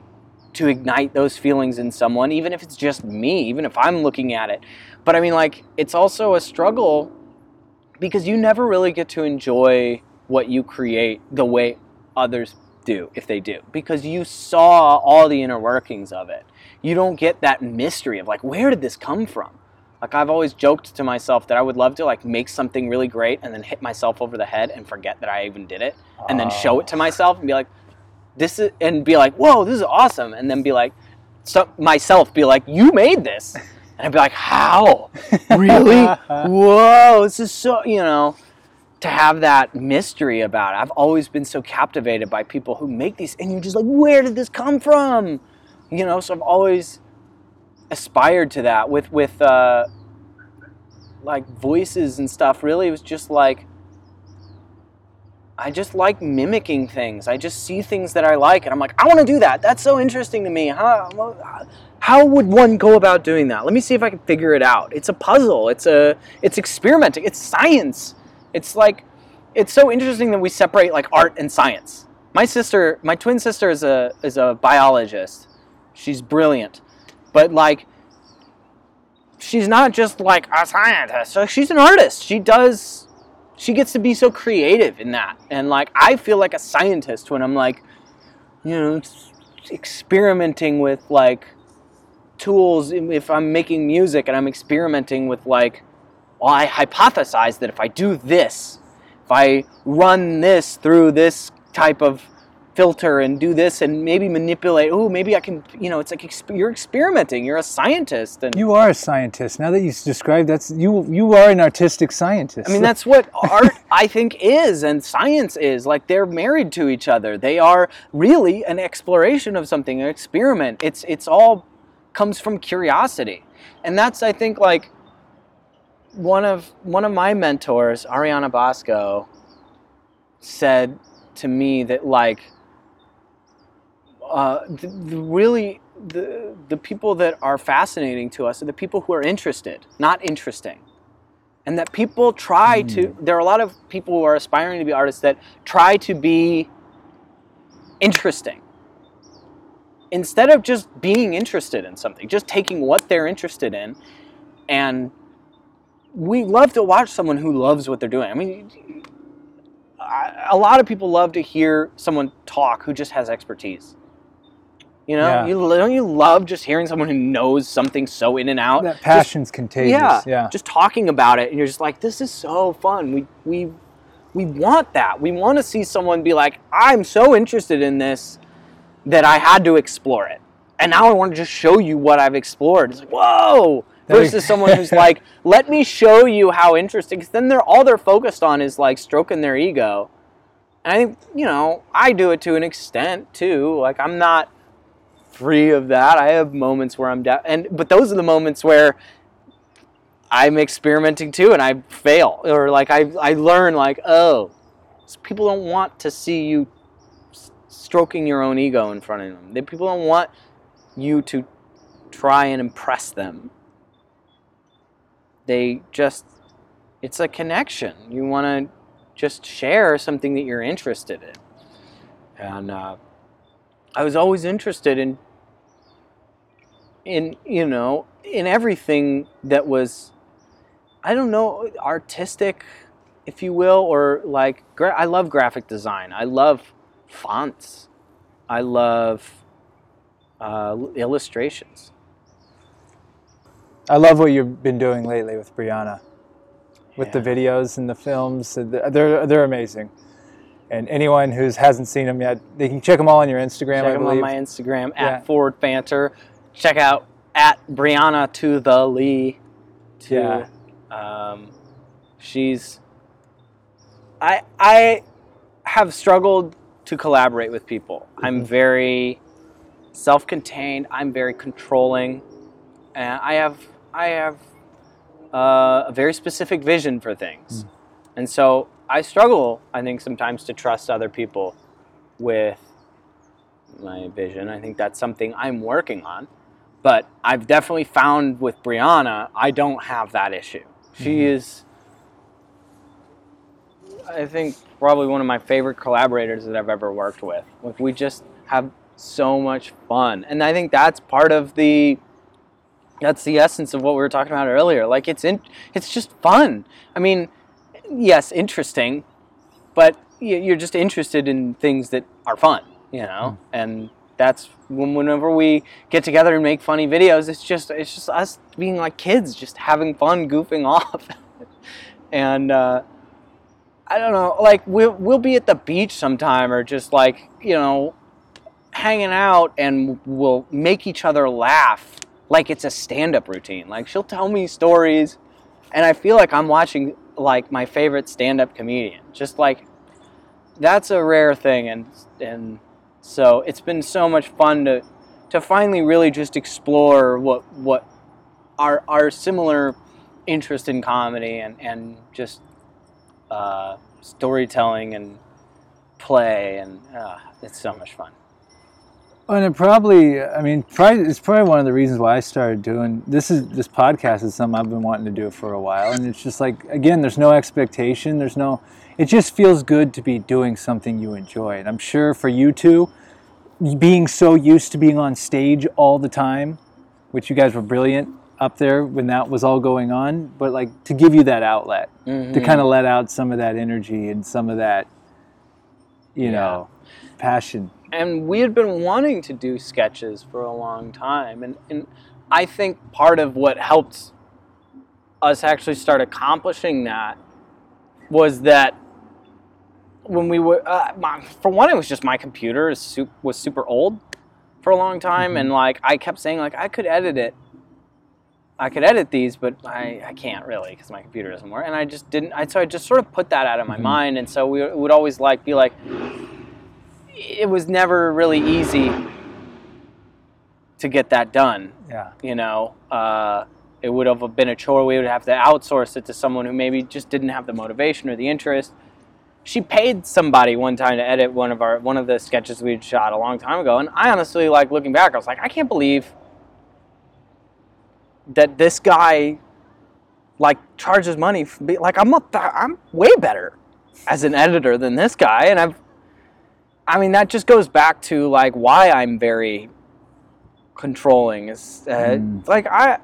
to ignite those feelings in someone even if it's just me even if I'm looking at it. But I mean like it's also a struggle because you never really get to enjoy what you create the way others do if they do because you saw all the inner workings of it. You don't get that mystery of like where did this come from? Like i've always joked to myself that i would love to like make something really great and then hit myself over the head and forget that i even did it and then show it to ah. myself and be like this is and be like whoa this is awesome and then be like so myself be like you made this and i'd be like how? Really? Whoa this is so you know to have that mystery about it i've always been so captivated by people who make these and you're just like where did this come from you know so i've always aspired to that with with uh like voices and stuff really it was just like I just like mimicking things. I just see things that I like, and I'm like, I want to do that. That's so interesting to me. How, how would one go about doing that? Let me see if I can figure it out. It's a puzzle. It's a it's experimenting. It's science. It's like it's so interesting that we separate like art and science. My sister, my twin sister, is a is a biologist. She's brilliant, but like she's not just like a scientist. So she's an artist. She does she gets to be so creative in that. And like I feel like a scientist when I'm like, you know, experimenting with like tools if I'm making music and I'm experimenting with like well, I hypothesize that if I do this, if I run this through this type of filter and do this and maybe manipulate, oh, maybe I can, you know, it's like exp- you're experimenting. You're a scientist, and You are a scientist. Now that you described that's you you are an artistic scientist. I mean, that's what art, I think, is and science is. Like, they're married to each other. They are really an exploration of something, an experiment. It's, it's all comes from curiosity. And that's, I think, like one of, one of my mentors, Ariana Bosco, said to me that, like, uh, the, the really, the, the people that are fascinating to us are the people who are interested, not interesting. And that people try to there are a lot of people who are aspiring to be artists that try to be interesting. Instead of just being interested in something just taking what they're interested in and we love to watch someone who loves what they're doing i mean a lot of people love to hear someone talk who just has expertise you know Yeah. you don't you love just hearing someone who knows something so in and out that Just- passion's contagious. yeah, yeah. just talking about it and you're just like this is so fun we we we want that we want to see someone be like i'm so interested in this that i had to explore it and now i want to just show you what i've explored it's like whoa versus someone who's like let me show you how interesting because then they're all they're focused on is like stroking their ego And I think, you know, I do it to an extent too. Like I'm not free of that. I have moments where I'm down, and but those are the moments where I'm experimenting too, and I fail, or like I I learn like oh, people don't want to see you stroking your own ego in front of them. They, people don't want you to try and impress them. They just it's a connection. You want to just share something that you're interested in. And uh, I was always interested in, in you know, in everything that was, I don't know, artistic, if you will, or like gra- I love graphic design. I love fonts. I love uh, illustrations. I love what you've been doing lately with Brianna with Yeah. the videos and the films. They're they're amazing. And anyone who hasn't seen them yet, they can check them all on your Instagram. Check them on my Instagram Yeah. at Ford Fanter. Check out at Brianna to the Lee. To, Yeah. Um, she's. I I have struggled to collaborate with people. I'm Mhm. very self-contained. I'm very controlling, and I have I have uh, a very specific vision for things, and so I struggle. I think sometimes to trust other people with my vision. I think that's something I'm working on. But I've definitely found with Brianna, I don't have that issue. She Mhm. is, I think, probably one of my favorite collaborators that I've ever worked with. Like, we just have so much fun. And I think that's part of the. That's the essence of what we were talking about earlier. Like it's in, it's just fun. I mean, yes, interesting, but you're just interested in things that are fun, you know. And that's when whenever we get together and make funny videos, it's just it's just us being like kids, just having fun, goofing off. and uh, I don't know, like we'll we'll be at the beach sometime, or just like you know, hanging out, and we'll make each other laugh like it's a stand-up routine. Like she'll tell me stories, and I feel like I'm watching like my favorite stand-up comedian. Just like that's a rare thing, and and so it's been so much fun to to finally really just explore what what our our similar interest in comedy and and just uh, storytelling and play and uh, it's so much fun. Oh, and it probably, I mean, probably, it's probably one of the reasons why I started doing this. Is this podcast is something I've been wanting to do for a while, and it's just like again, there's no expectation, there's no. It just feels good to be doing something you enjoy, and I'm sure for you two, being so used to being on stage all the time, which you guys were brilliant up there when that was all going on, but like to give you that outlet, to mm-hmm. kind of let out some of that energy and some of that, you Yeah. know, passion. And we had been wanting to do sketches for a long time. And, and i think part of what helped us actually start accomplishing that was that when we were uh, my, for one it was just my computer is su- was super old for a long time. And like i kept saying like i could edit it. I could edit these but i, I can't really because my computer doesn't work. And i just didn't I, so i just sort of put that out of my Mhm. mind. And so we would always like be like it was never really easy to get that done. Yeah. You know, uh, it would have been a chore. We would have to outsource it to someone who maybe just didn't have the motivation or the interest. She paid somebody one time to edit one of our one of the sketches we'd shot a long time ago, and I honestly, like looking back, I was like, I can't believe that this guy like charges money. Like I'm a, I'm way better as an editor than this guy, and I've I mean, that just goes back to like why I'm very controlling. Is uh, Mm. like I,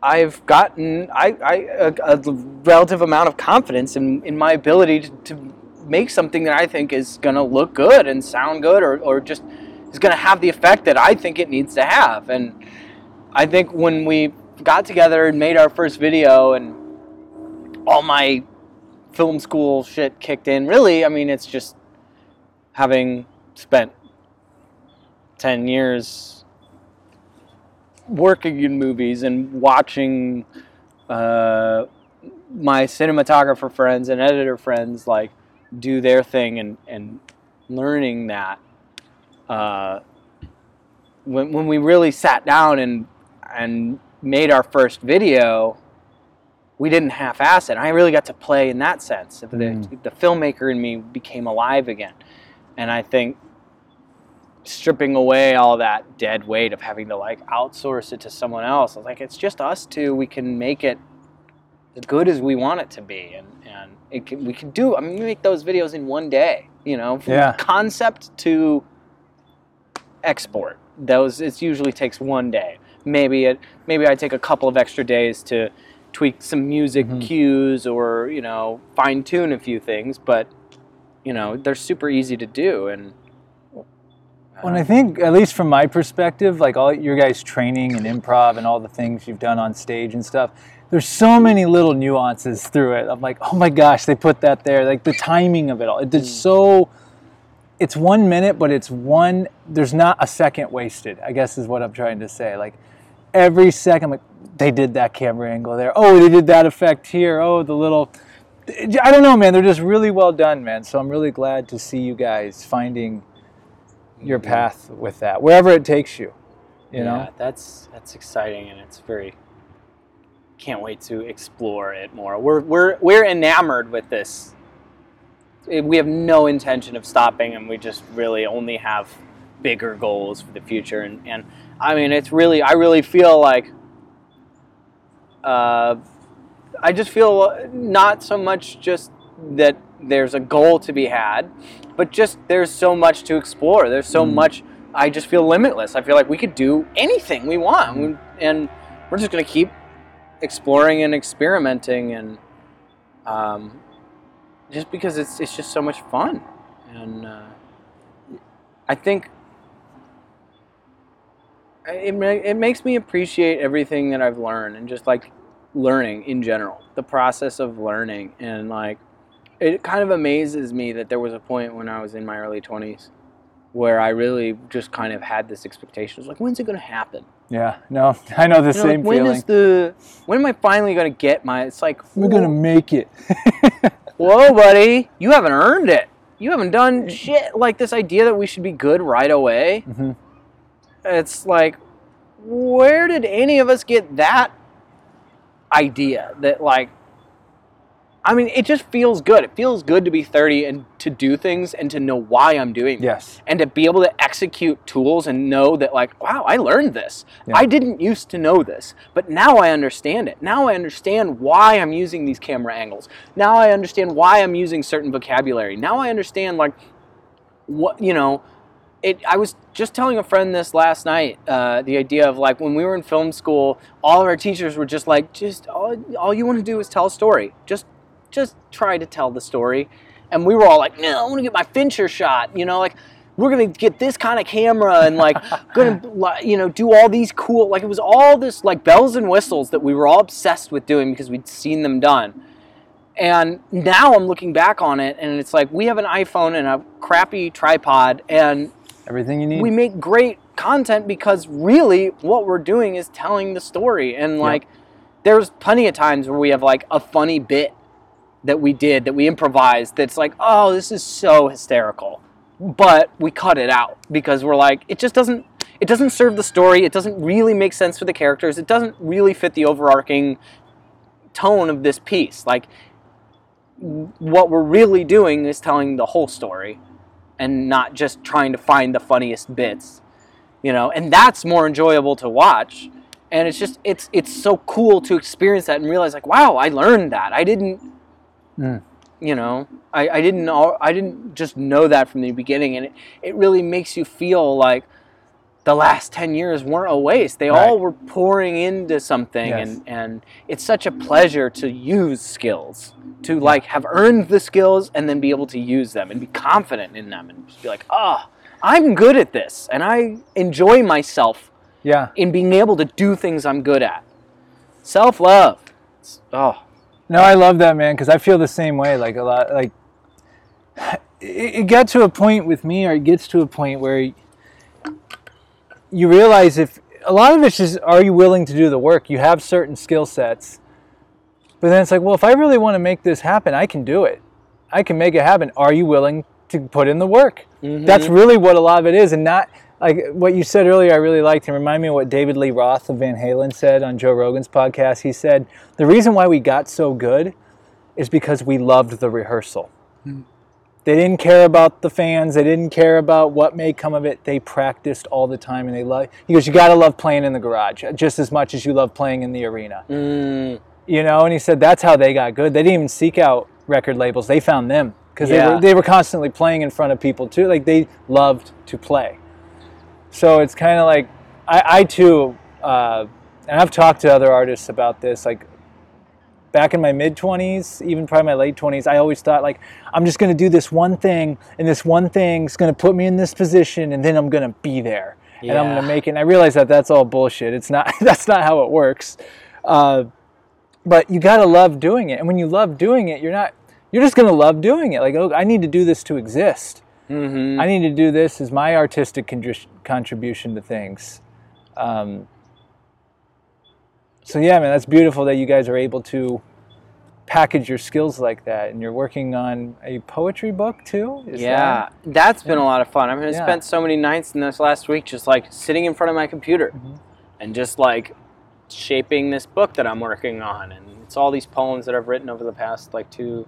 I've gotten I, I a, a relative amount of confidence in, in my ability to, to make something that I think is gonna look good and sound good, or, or just is gonna have the effect that I think it needs to have. And I think when we got together and made our first video, and all my film school shit kicked in. Really, I mean, it's just having spent 10 years working in movies and watching uh, my cinematographer friends and editor friends like do their thing and and learning that uh, when when we really sat down and and made our first video, we didn't half-ass it. I really got to play in that sense. The, Mm. the filmmaker in me became alive again, and I think stripping away all that dead weight of having to like outsource it to someone else. I was like, it's just us two. We can make it as good as we want it to be, and and it can, we can do. I mean, we make those videos in one day. You know, from Yeah. concept to export. Those it usually takes one day. Maybe it maybe I take a couple of extra days to tweak some music Mhm. cues or you know fine tune a few things, but you know they're super easy to do and. When I think, at least from my perspective, like all your guys' training and improv and all the things you've done on stage and stuff, there's so many little nuances through it. I'm like, oh my gosh, they put that there. Like the timing of it all. It's so. It's one minute, but it's one. There's not a second wasted. I guess is what I'm trying to say. Like every second, like they did that camera angle there. Oh, they did that effect here. Oh, the little. I don't know, man. They're just really well done, man. So I'm really glad to see you guys finding your path with that, wherever it takes you. You yeah, know, that's that's exciting and it's very. Can't wait to explore it more. We're we're we're enamored with this. Eh, We have no intention of stopping, and we just really only have bigger goals for the future. And and I mean, it's really I really feel like. Uh, I just feel not so much just that there's a goal to be had, but just there's so much to explore. There's so Mm. much. I just feel limitless. I feel like we could do anything we want, We- and we're just gonna keep exploring and experimenting, and um, just because it's it's just so much fun, and uh, I think it it makes me appreciate everything that I've learned, and just like learning in general, the process of learning, and like it kind of amazes me that there was a point when I was in my early 20s where I really just kind of had this expectation. I was like, when's it going to happen? yeah, no, I know the You know, same when feeling. is the when am I finally going to get my it's like We're gonna make it. whoa buddy, you haven't earned it. You haven't done shit like this idea that we should be good right away. Mhm. It's like where did any of us get that idea that like I mean, it just feels good. It feels good to be 30 and to do things and to know why I'm doing them Yes. and to be able to execute tools and know that like wow i learned this Yeah. i didn't used to know this but now i understand it now i understand why i'm using these camera angles now i understand why i'm using certain vocabulary now i understand like what you know it i was just telling a friend this last night uh, the idea of like when we were in film school all of our teachers were just like just all, all you want to do is tell a story. Just just try to tell the story. And we were all like no i want to get my Fincher shot you know like we're gonna get this kind of camera and like gonna you know do all these cool like it was all this like bells and whistles that we were all obsessed with doing because we'd seen them done. And now i'm looking back on it and it's like we have an iPhone and a crappy tripod and Everything you need. we make great content because really what we're doing is telling the story. And like there's plenty of times where we have like a funny bit that we did that we improvised that's like oh this is so hysterical. But we cut it out because we're like it just doesn't it doesn't serve the story. It doesn't really make sense for the characters. It doesn't really fit the overarching tone of this piece. Like what we're really doing is telling the whole story and not just trying to find the funniest bits you know? And that's more enjoyable to watch. And it's just it's it's so cool to experience that and realize like wow i learned that. I didn't Mm. you know I, I didn't know i didn't just know that from the beginning. And it, it really makes you feel like the last 10 years weren't a waste they all were pouring into something Yes. and and it's such a pleasure to use skills to like have earned the skills and then be able to use them and be confident in them and just be like oh i'm good at this and i enjoy myself yeah. in being able to do things i'm good at self-love It's- oh No, I love that man because I feel the same way. Like a lot, like it, it got to a point with me, or it gets to a point where you realize if a lot of it's just are you willing to do the work? You have certain skill sets, but then it's like, well, if I really want to make this happen, I can do it. I can make it happen. Are you willing to put in the work? Mhm. That's really what a lot of it is, and not like what you said earlier. I really liked and remind me of what David Lee Roth of Van Halen said on Joe Rogan's podcast. He said the reason why we got so good is because we loved the rehearsal. They didn't care about the fans. They didn't care about what may come of it. They practiced all the time, and they love. He goes, "You got to love playing in the garage just as much as you love playing in the arena." Mm, you know and he said that's how they got good they didn't even seek out record labels they found them because they, were, they were constantly playing in front of people too like they loved to play so it's kind of like i, I too uh, and i've talked to other artists about this like back in my mid 20s even probably my late 20s i always thought like i'm just going to do this one thing and this one thing's going to put me in this position and then i'm going to be there. And i'm going to make it and i realize that that's all bullshit. It's not that's not how it works. Uh, but you got to love doing it. And when you love doing it you're not you're just going to love doing it. Like oh i need to do this to exist. Mhm. i need to do this as my artistic contri- contribution to things. Um, so yeah man that's beautiful that you guys are able to package your skills like that and you're working on a poetry book too Is yeah, that- that's been a lot of fun. I mean, I Yeah. spent so many nights in this last week just like sitting in front of my computer Mhm. and just like shaping this book that I'm working on. And it's all these poems that I've written over the past like two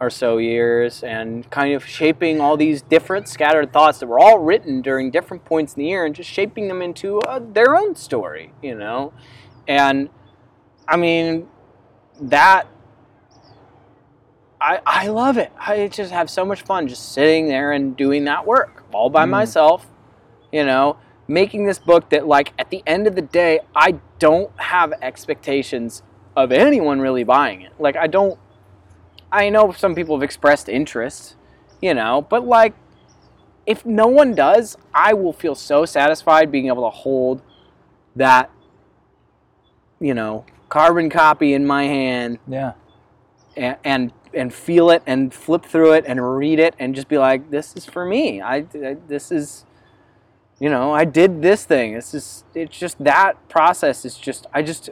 or so years and kind of shaping all these different scattered thoughts that were all written during different points in the year and just shaping them into uh, their own story, you know? And I mean, that I, I love it. I just have so much fun just sitting there and doing that work all by Mm. myself, you know, making this book that, like, at the end of the day, I don't have expectations of anyone really buying it. Like, I don't, I know some people have expressed interest, you know, but like, if no one does, I will feel so satisfied being able to hold that, you know, carbon copy in my hand yeah and, and and feel it and flip through it and read it and just be like, this is for me. I, I- this is, you know, I did this thing. It's just it's just that process is just I just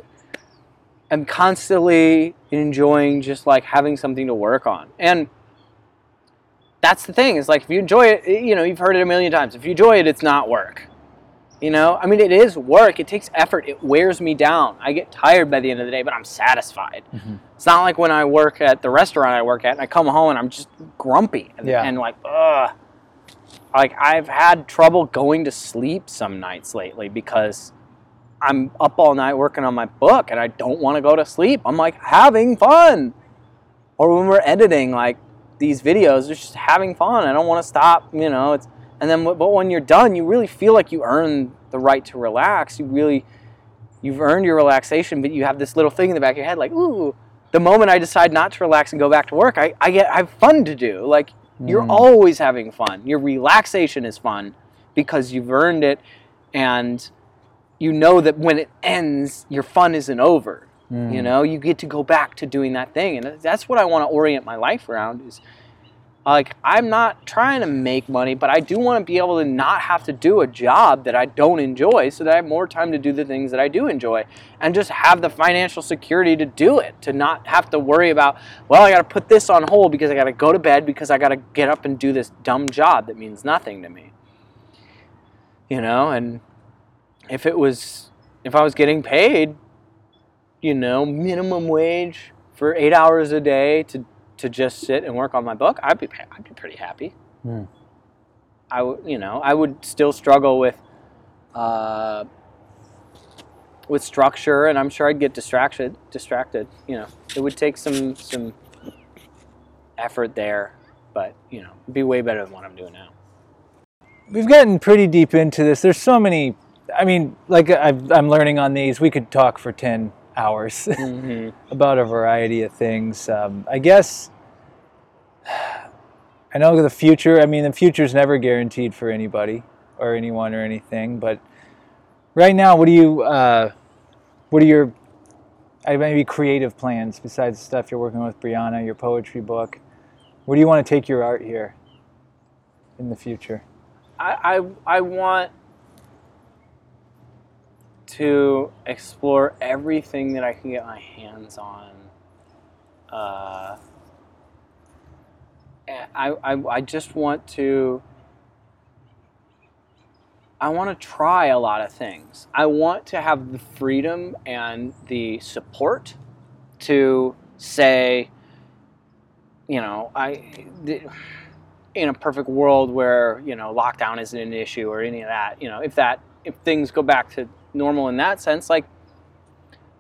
am constantly enjoying just like having something to work on and. That's the thing. Is like if you enjoy it, you know, you've heard it a million times. If you enjoy it, it's not work. You know, I mean, it is work. It takes effort. It wears me down. I get tired by the end of the day, but I'm satisfied. Mm-hmm. It's not like when I work at the restaurant I work at and I come home and I'm just grumpy and, Yeah. and like, ugh. Like I've had trouble going to sleep some nights lately because I'm up all night working on my book and I don't want to go to sleep. I'm like having fun. Or when we're editing like these videos, it's just having fun. I don't want to stop, you know. It's and then but when you're done, you really feel like you earn the right to relax. You really you've earned your relaxation, but you have this little thing in the back of your head like, ooh, the moment I decide not to relax and go back to work, I, I get I have fun to do. Like you're Mm. always having fun. Your relaxation is fun because you've earned it and you know that when it ends, your fun isn't over. Mm. You know, you get to go back to doing that thing. And that's what I want to orient my life around is like I'm not trying to make money, but I do want to be able to not have to do a job that I don't enjoy so that I have more time to do the things that I do enjoy and just have the financial security to do it, to not have to worry about, well, I got to put this on hold because I got to go to bed because I got to get up and do this dumb job that means nothing to me. You know, and if it was if I was getting paid, you know, minimum wage for 8 hours a day to to just sit and work on my book, I'd be I'd be pretty happy. Hmm. I would, you know, I would still struggle with uh, with structure, and I'm sure I'd get distracted. Distracted, you know, it would take some some effort there, but you know, it'd be way better than what I'm doing now. we've gotten pretty deep into this. There's so many. I mean, like I've, I'm learning on these. We could talk for ten hours Mm-hmm. about a variety of things. Um, I guess. I know the future. I mean, the future's never guaranteed for anybody or anyone or anything. But right now, what do you? Uh, what are your? I maybe creative plans besides the stuff you're working with Brianna, your poetry book. Where do you want to take your art here? In the future. I, I, I want to explore everything that I can get my hands on uh, I, I, I just want to I want to try a lot of things. I want to have the freedom and the support to say, you know, I in a perfect world where you know lockdown isn't an issue or any of that. You know, if that if things go back to normal in that sense, like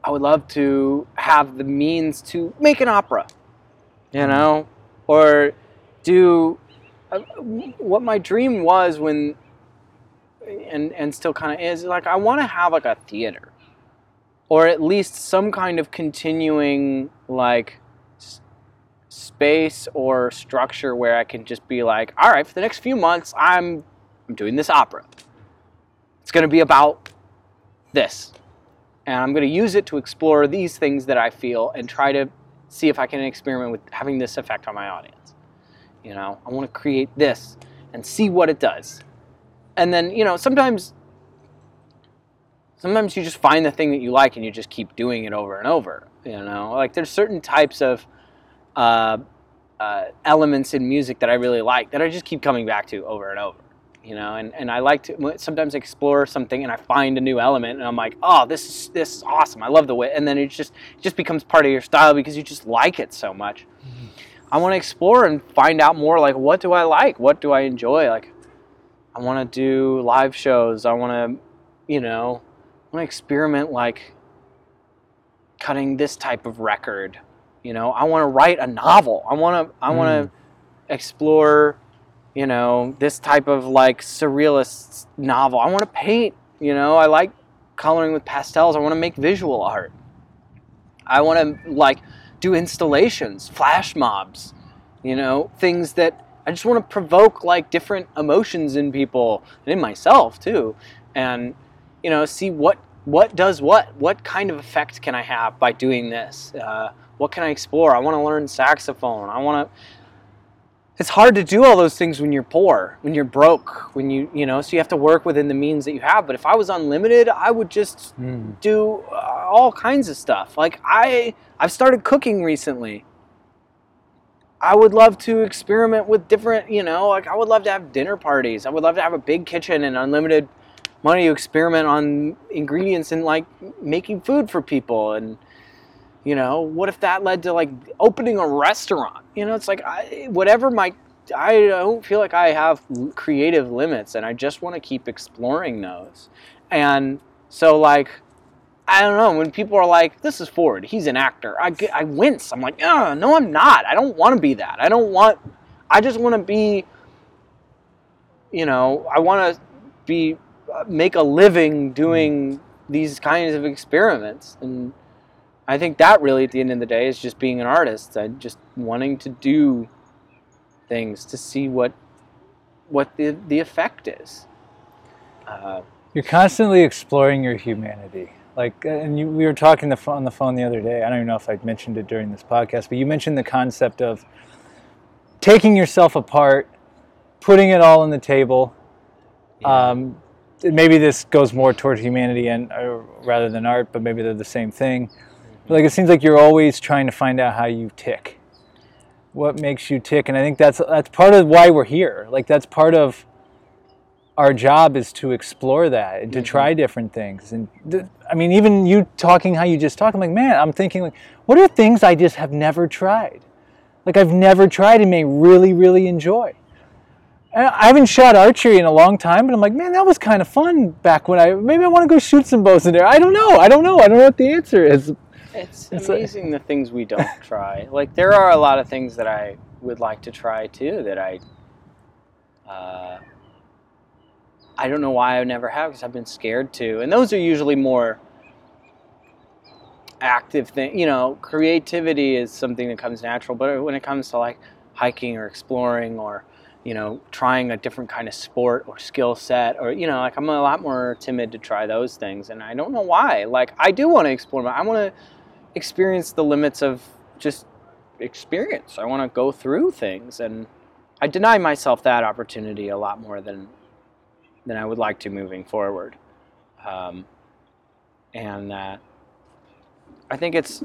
I would love to have the means to make an opera, you know, or do uh, what my dream was when and and still kind of is like I want to have like a theater. Or at least some kind of continuing like s- space or structure where I can just be like all right for the next few months I'm I'm doing this opera. It's going to be about this. And I'm going to use it to explore these things that I feel and try to see if I can experiment with having this effect on my audience. You know I want to create this and see what it does. And then you know sometimes sometimes you just find the thing that you like and you just keep doing it over and over you know? Like there's certain types of uh, uh, elements in music that i really like that i just keep coming back to over and over you know and, and i like to sometimes explore something and i find a new element and i'm like oh this is this is awesome i love the way and then it just it just becomes part of your style because you just like it so much mm-hmm. i want to explore and find out more like what do i like what do i enjoy like I want to do live shows. I want to, you know, I want to experiment like cutting this type of record. You know, I want to write a novel. I want to I want to mm. explore, you know, this type of like surrealist novel. I want to paint, you know, I like coloring with pastels. I want to make visual art. I want to like do installations, flash mobs, you know, things that I just want to provoke like different emotions in people and in myself too, and you know, see what what does what. What kind of effect can I have by doing this? Uh, what can I explore? I want to learn saxophone. I want to. It's hard to do all those things when you're poor, when you're broke, when you you know. So you have to work within the means that you have. But if I was unlimited, I would just mm. do uh, all kinds of stuff. Like I I've started cooking recently I would love to experiment with different, you know, like I would love to have dinner parties. I would love to have a big kitchen and unlimited money to experiment on ingredients and like making food for people. And, you know, what if that led to like opening a restaurant? You know, it's like I, whatever my, I don't feel like I have creative limits and I just want to keep exploring those. And so, like, I don't know. When people are like, "This is Ford. He's an actor," I, I wince. I'm like, "Oh, no, I'm not. I don't want to be that. I don't want. I just want to be. You know, I want to be uh, make a living doing these kinds of experiments, and I think that really, at the end of the day, is just being an artist. and just wanting to do things to see what what the the effect is. Uh, You're constantly exploring your humanity like, uh, and you, we were talking the, on the phone the other day. I don't even know if I mentioned it during this podcast, but you mentioned the concept of taking yourself apart, putting it all on the table. Yeah. Um, maybe this goes more toward humanity and uh, rather than art, but maybe they're the same thing. Like it seems like you're always trying to find out how you tick, what makes you tick, and I think that's that's part of why we're here. Like that's part of our job is to explore that and to mm-hmm. try different things. And th- I mean, even you talking how you just talk, I'm like, man, I'm thinking like, what are things I just have never tried? Like I've never tried and may really, really enjoy. And I haven't shot archery in a long time, but I'm like, man, that was kind of fun back when I maybe I want to go shoot some bows in there. I don't know. I don't know. I don't know what the answer is. It's, it's amazing like, the things we don't try. Like there are a lot of things that I would like to try too that I uh, I don't know why I never have because I've been scared to. And those are usually more active thing. You know, creativity is something that comes natural, but when it comes to like hiking or exploring or you know trying a different kind of sport or skill set or you know like i'm a lot more timid to try those things and i don't know why like i do want to explore i want to experience the limits of just experience i want to go through things and i deny myself that opportunity a lot more than than I would like to moving forward. Um, and that I think it's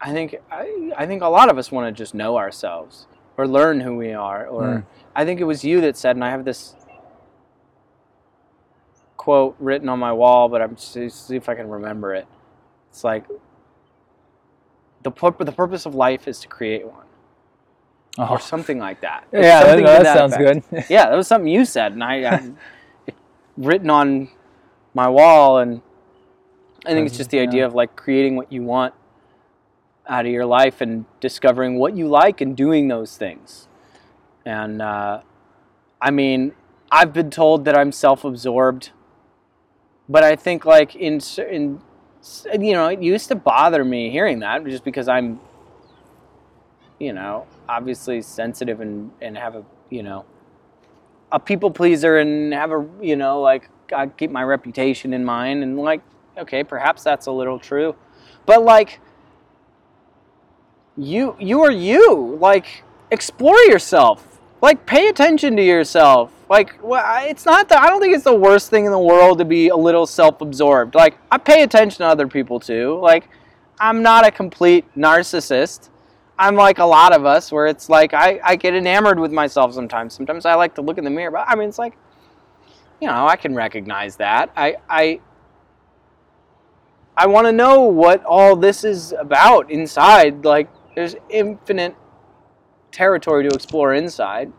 I think I, I think a lot of us want to just know ourselves or learn who we are. Or Mm. I think it was you that said, and I have this quote written on my wall, but I'm see, see if I can remember it. It's like the pur- the purpose of life is to create one, Oh. or something like that. It's Yeah, that, that that sounds effect. good. Yeah, that was something you said, and I, I it, written on my wall, and I think it's just the Yeah. idea of like creating what you want out of your life and discovering what you like and doing those things. And uh, I mean, I've been told that I'm self-absorbed, but I think like in in you know it used to bother me hearing that just because I'm you know obviously sensitive and and have a you know a people pleaser and have a you know like I keep my reputation in mind and like okay perhaps that's a little true. But like you you are you. Like explore yourself like pay attention to yourself. Like it's not the, i don't think it's the worst thing in the world to be a little self-absorbed. Like i pay attention to other people too. Like i'm not a complete narcissist. I'm like a lot of us where it's like i, I get enamored with myself sometimes. Sometimes i like to look in the mirror but i mean it's like you know i can recognize that. I i I want to know what all this is about inside. Like, there's infinite territory to explore inside.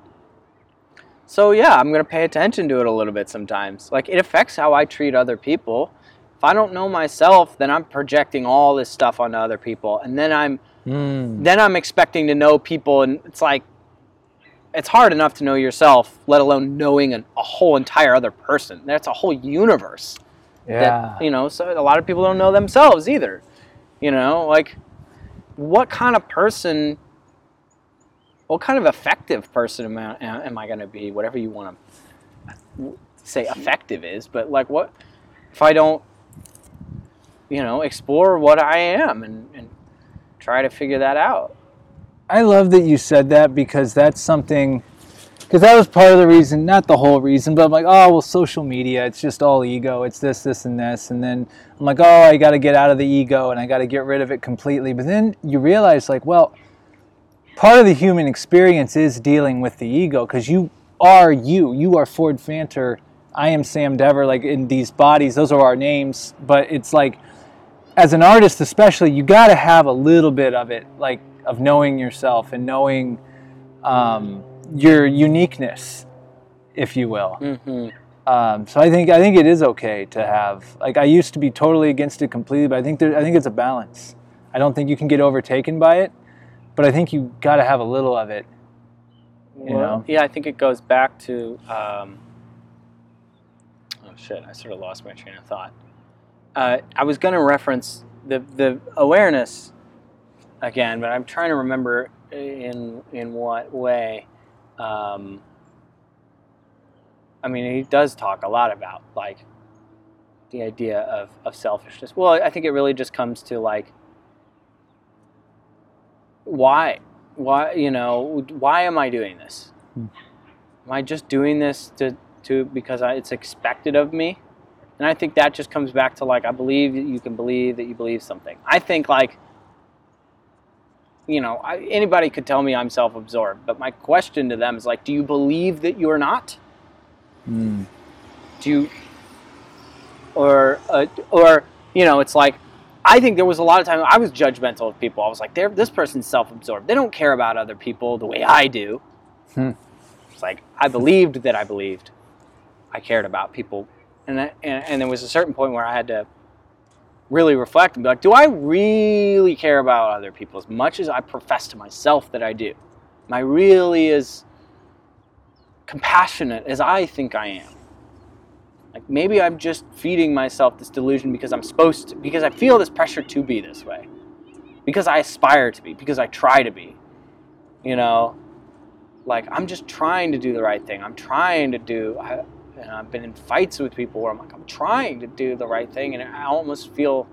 So, yeah, I'm going to pay attention to it a little bit sometimes. Like, it affects how I treat other people. If I don't know myself, then I'm projecting all this stuff onto other people. And then I'm Mm. then I'm expecting to know people, and it's like it's hard enough to know yourself, let alone knowing an, a whole entire other person. That's a whole universe Yeah. that you know so a lot of people don't know themselves either you know like what kind of person what kind of effective person am i, am I going to be whatever you want to say effective is but like what if i don't you know explore what i am and, and try to figure that out I love that you said that because that's something because that was part of the reason, not the whole reason, but I'm like, oh well, social media, it's just all ego, it's this, this, and this, and then I'm like, oh, I got to get out of the ego and I got to get rid of it completely. But then you realize, like, well, part of the human experience is dealing with the ego because you are you, you are Ford Fanter, I am Sam Dever, like in these bodies, those are our names, but it's like as an artist especially you got to have a little bit of it like of knowing yourself and knowing um, your uniqueness if you will. Mm-hmm. um, so i think i think it is okay to have like i used to be totally against it completely but i think there, i think it's a balance. I don't think you can get overtaken by it but i think you got to have a little of it You know? yeah i think it goes back to um, oh shit i sort of lost my train of thought uh, i was going to reference the, the awareness again but i'm trying to remember in in what way um, i mean he does talk a lot about like the idea of, of selfishness well i think it really just comes to like why why you know why am i doing this Hmm. am i just doing this to to because I, it's expected of me and i think that just comes back to like i believe that you can believe that you believe something i think like you know I, anybody could tell me i'm self-absorbed but my question to them is like do you believe that you're not Mm. do you or uh, or you know it's like i think there was a lot of time i was judgmental of people. I was like this person's self-absorbed. They don't care about other people the way i do. Hmm. it's like i believed that i believed. I cared about people. And, and and there was a certain point where i had to really reflect and be like do i really care about other people as much as i profess to myself that i do? Am i really as compassionate as i think i am like maybe I'm just feeding myself this delusion because I'm supposed to, because I feel this pressure to be this way, because I aspire to be, because I try to be. You know, like I'm just trying to do the right thing. I'm trying to do. I, and I've been in fights with people where I'm like, I'm trying to do the right thing, and I almost feel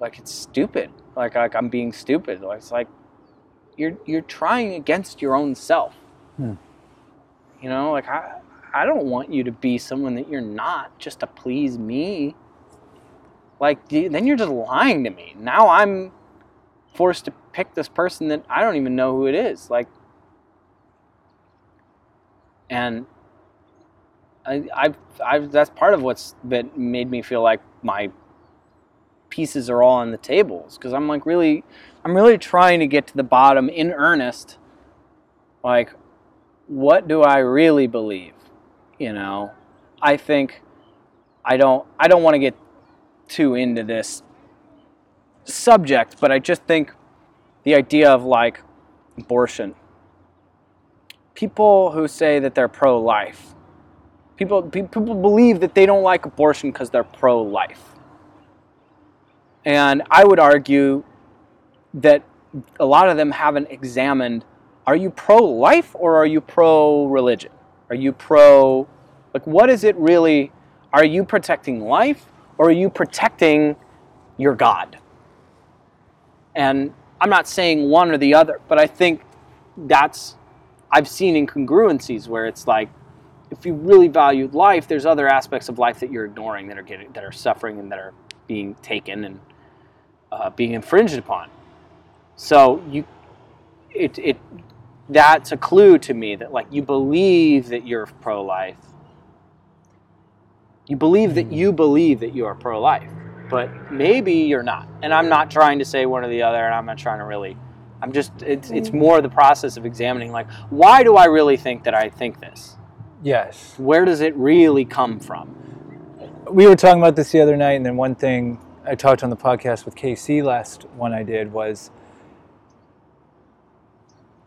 like it's stupid. Like like I'm being stupid. Like it's like you're you're trying against your own self. Hmm. You know, like I I don't want you to be someone that you're not just to please me. Like then you're just lying to me. Now I'm forced to pick this person that I don't even know who it is. Like, and I, I've, I've, that's part of what's that made me feel like my pieces are all on the tables because I'm like really, I'm really trying to get to the bottom in earnest. Like, what do I really believe? You know, I think I don't, I don't want to get too into this subject, but I just think the idea of like abortion. People who say that they're pro-life, people people believe that they don't like abortion because they're pro-life, and I would argue that a lot of them haven't examined: Are you pro-life or are you pro-religion? Are you pro like what is it really? Are you protecting life or are you protecting your God? And I'm not saying one or the other, but I think that's I've seen incongruencies where it's like if you really valued life, there's other aspects of life that you're ignoring that are getting that are suffering and that are being taken and uh, being infringed upon. So you, it it that's a clue to me that like you believe that you're pro-life. You believe that hmm. you believe that you are pro-life but maybe you're not. And I'm not trying to say one or the other, and I'm not trying to really. I'm just. It's it's hmm. more the process of examining, like, why do I really think that I think this? Yes. Where does it really come from? We were talking about this the other night, and then one thing I talked on the podcast with KC last one I did was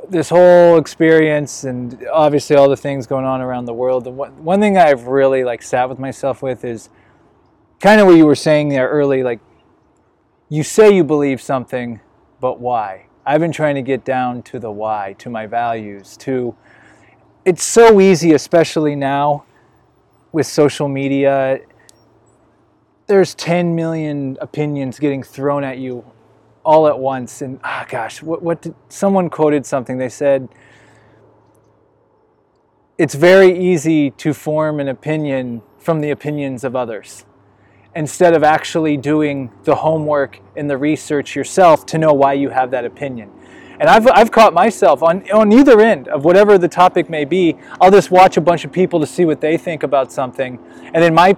this whole experience and obviously all the things going on around the world. The one, one thing I've really like sat with myself with is kind of what you were saying there early like you say you believe something but why i've been trying to get down to the why to my values to it's so easy especially now with social media there's 10 million opinions getting thrown at you all at once and ah oh gosh what, what did, someone quoted something they said it's very easy to form an opinion from the opinions of others instead of actually doing the homework and the research yourself to know why you have that opinion. And I've, I've caught myself on, on either end of whatever the topic may be. I'll just watch a bunch of people to see what they think about something. And then my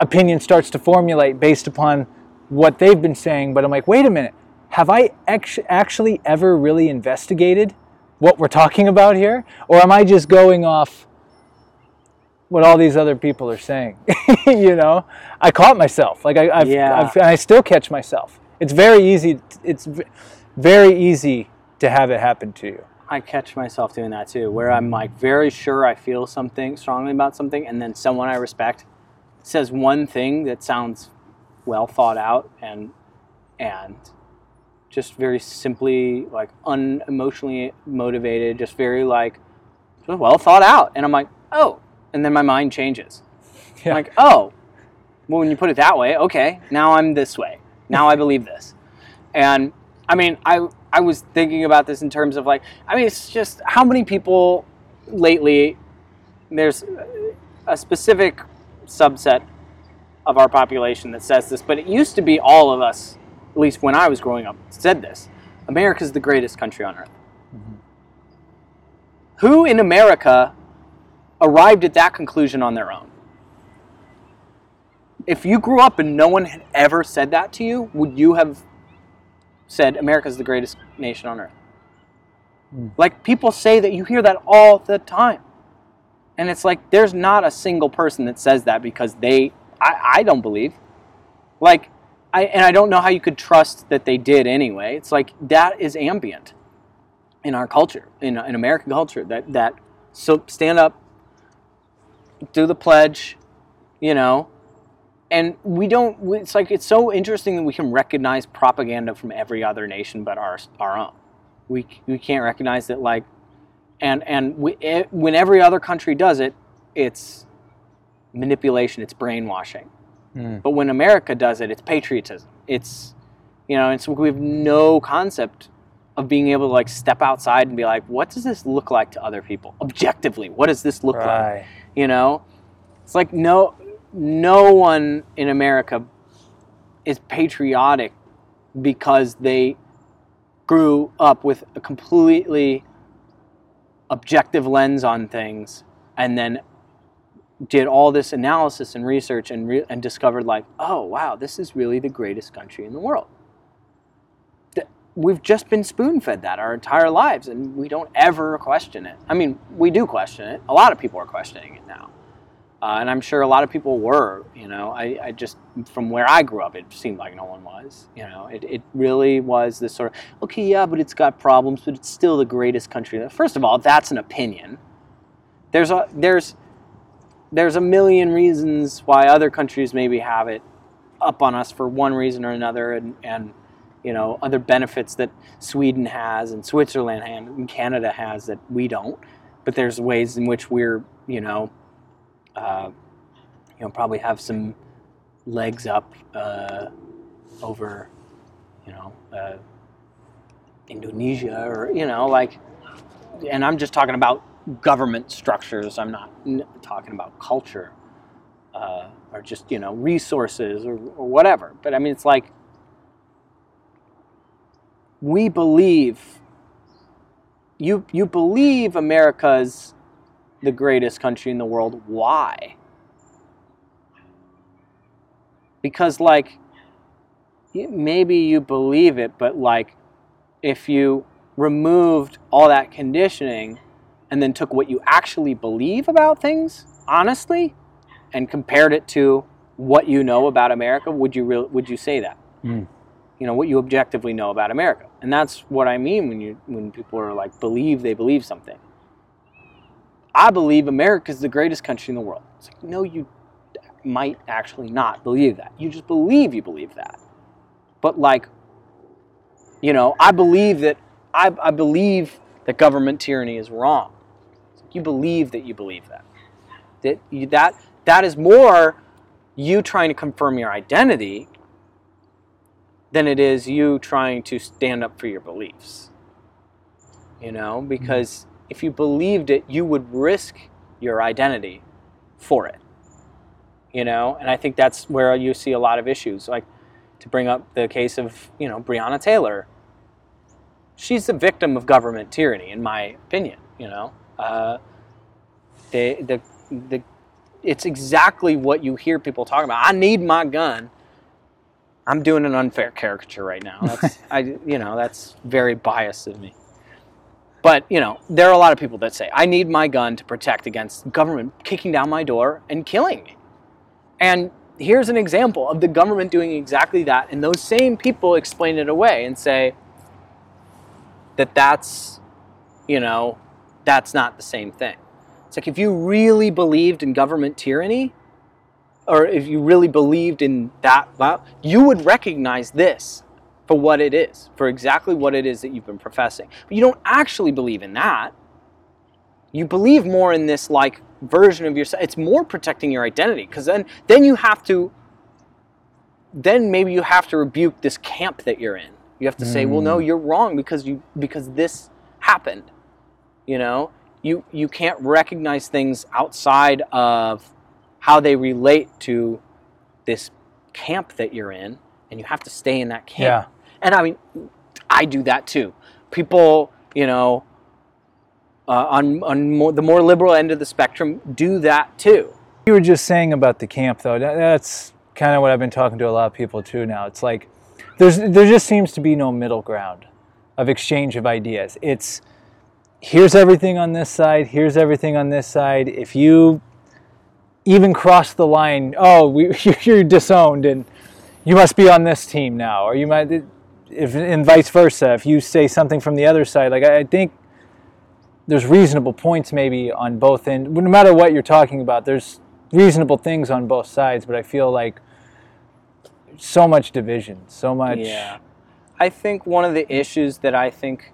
opinion starts to formulate based upon what they've been saying. But I'm like, wait a minute, have I actually ever really investigated what we're talking about here? Or am I just going off what all these other people are saying. you know, I caught myself. Like I, I've, yeah. I've, I still catch myself. It's very easy. It's very easy to have it happen to you. I catch myself doing that too, where I'm like very sure I feel something strongly about something, and then someone I respect says one thing that sounds well thought out and and just very simply like unemotionally motivated, just very like well thought out, and I'm like, oh, and then my mind changes. Yeah. Like, oh, well, when you put it that way, okay, now I'm this way. Now I believe this. And I mean, I I was thinking about this in terms of like, I mean, it's just how many people lately. There's a specific subset of our population that says this, but it used to be all of us, at least when I was growing up, said this. America's the greatest country on earth. Mm-hmm. Who in America arrived at that conclusion on their own. If you grew up and no one had ever said that to you, would you have said America's the greatest nation on earth? Mm. Like people say that you hear that all the time. And it's like there's not a single person that says that because they I, I don't believe. Like I and I don't know how you could trust that they did anyway. It's like that is ambient in our culture, in, in American culture, that that so stand up do the pledge, you know, and we don't. It's like it's so interesting that we can recognize propaganda from every other nation but our our own. We we can't recognize that like, and and we, it, when every other country does it, it's manipulation. It's brainwashing. Mm. But when America does it, it's patriotism. It's you know, and so we have no concept of being able to like step outside and be like, what does this look like to other people objectively? What does this look right. like? You know, it's like no no one in America is patriotic because they grew up with a completely objective lens on things and then did all this analysis and research and, re- and discovered like oh wow this is really the greatest country in the world. We've just been spoon fed that our entire lives and we don't ever question it. I mean we do question it. A lot of people are questioning it now. Uh, and i'm sure a lot of people were you know. I, I, just from where i grew up it seemed like no one was you know. It, it really was this sort of okay yeah but it's got problems but it's still the greatest country. First of all that's an opinion. There's a there's there's a million reasons why other countries maybe have it up on us for one reason or another and, and you know other benefits that Sweden has and Switzerland and Canada has that we don't. But there's ways in which we're you know uh, you know probably have some legs up uh, over you know uh, Indonesia or you know like and I'm just talking about government structures. I'm not talking about culture uh, or just you know resources or, or whatever. But I mean, it's like we believe you you believe America's the greatest country in the world. Why? Because like maybe you believe it, but like if you removed all that conditioning and then took what you actually believe about things honestly and compared it to what you know about America, would you re- would you say that? Mm. You know what you objectively know about America, and that's what I mean when you when people are like believe they believe something. I believe America is the greatest country in the world. It's like no, you might actually not believe that. You just believe you believe that. But like, you know, I believe that I, I believe that government tyranny is wrong. You believe that you believe that. That you, that that is more you trying to confirm your identity than it is you trying to stand up for your beliefs. You know, mm-hmm. because if you believed it, you would risk your identity for it. You know, and I think that's where you see a lot of issues. Like to bring up the case of, you know, Breonna Taylor. She's a victim of government tyranny, in my opinion, you know. Uh, they, the, the, it's exactly what you hear people talking about. I need my gun. I'm doing an unfair caricature right now. That's, I, you know, that's very biased of me. But, you know, there are a lot of people that say, I need my gun to protect against government kicking down my door and killing me. And here's an example of the government doing exactly that. And those same people explain it away and say that that's, you know, that's not the same thing. It's like if you really believed in government tyranny, or if you really believed in that, well, you would recognize this for what it is, for exactly what it is that you've been professing. But you don't actually believe in that. You believe more in this like version of yourself. It's more protecting your identity because then then you have to then maybe you have to rebuke this camp that you're in. You have to mm. say, well, no, mm. you're wrong because you because this happened. You know, you you can't recognize things outside of how they relate to this camp that you're in and you have to stay in that camp. Yeah. and i mean i do that too. People you know uh, on, on more, the more liberal end of the spectrum do that too. You were just saying about the camp though. That, that's kind of what i've been talking to a lot of people too now. It's like there's there just seems to be no middle ground of exchange of ideas. It's here's everything on this side, here's everything on this side. If you even cross the line, oh, we, you're disowned and you must be on this team now, or you might, if and vice versa. If you say something from the other side, like I think there's reasonable points maybe on both ends. No matter what you're talking about, there's reasonable things on both sides, but I feel like so much division, so much. Yeah. I think one of the issues that I think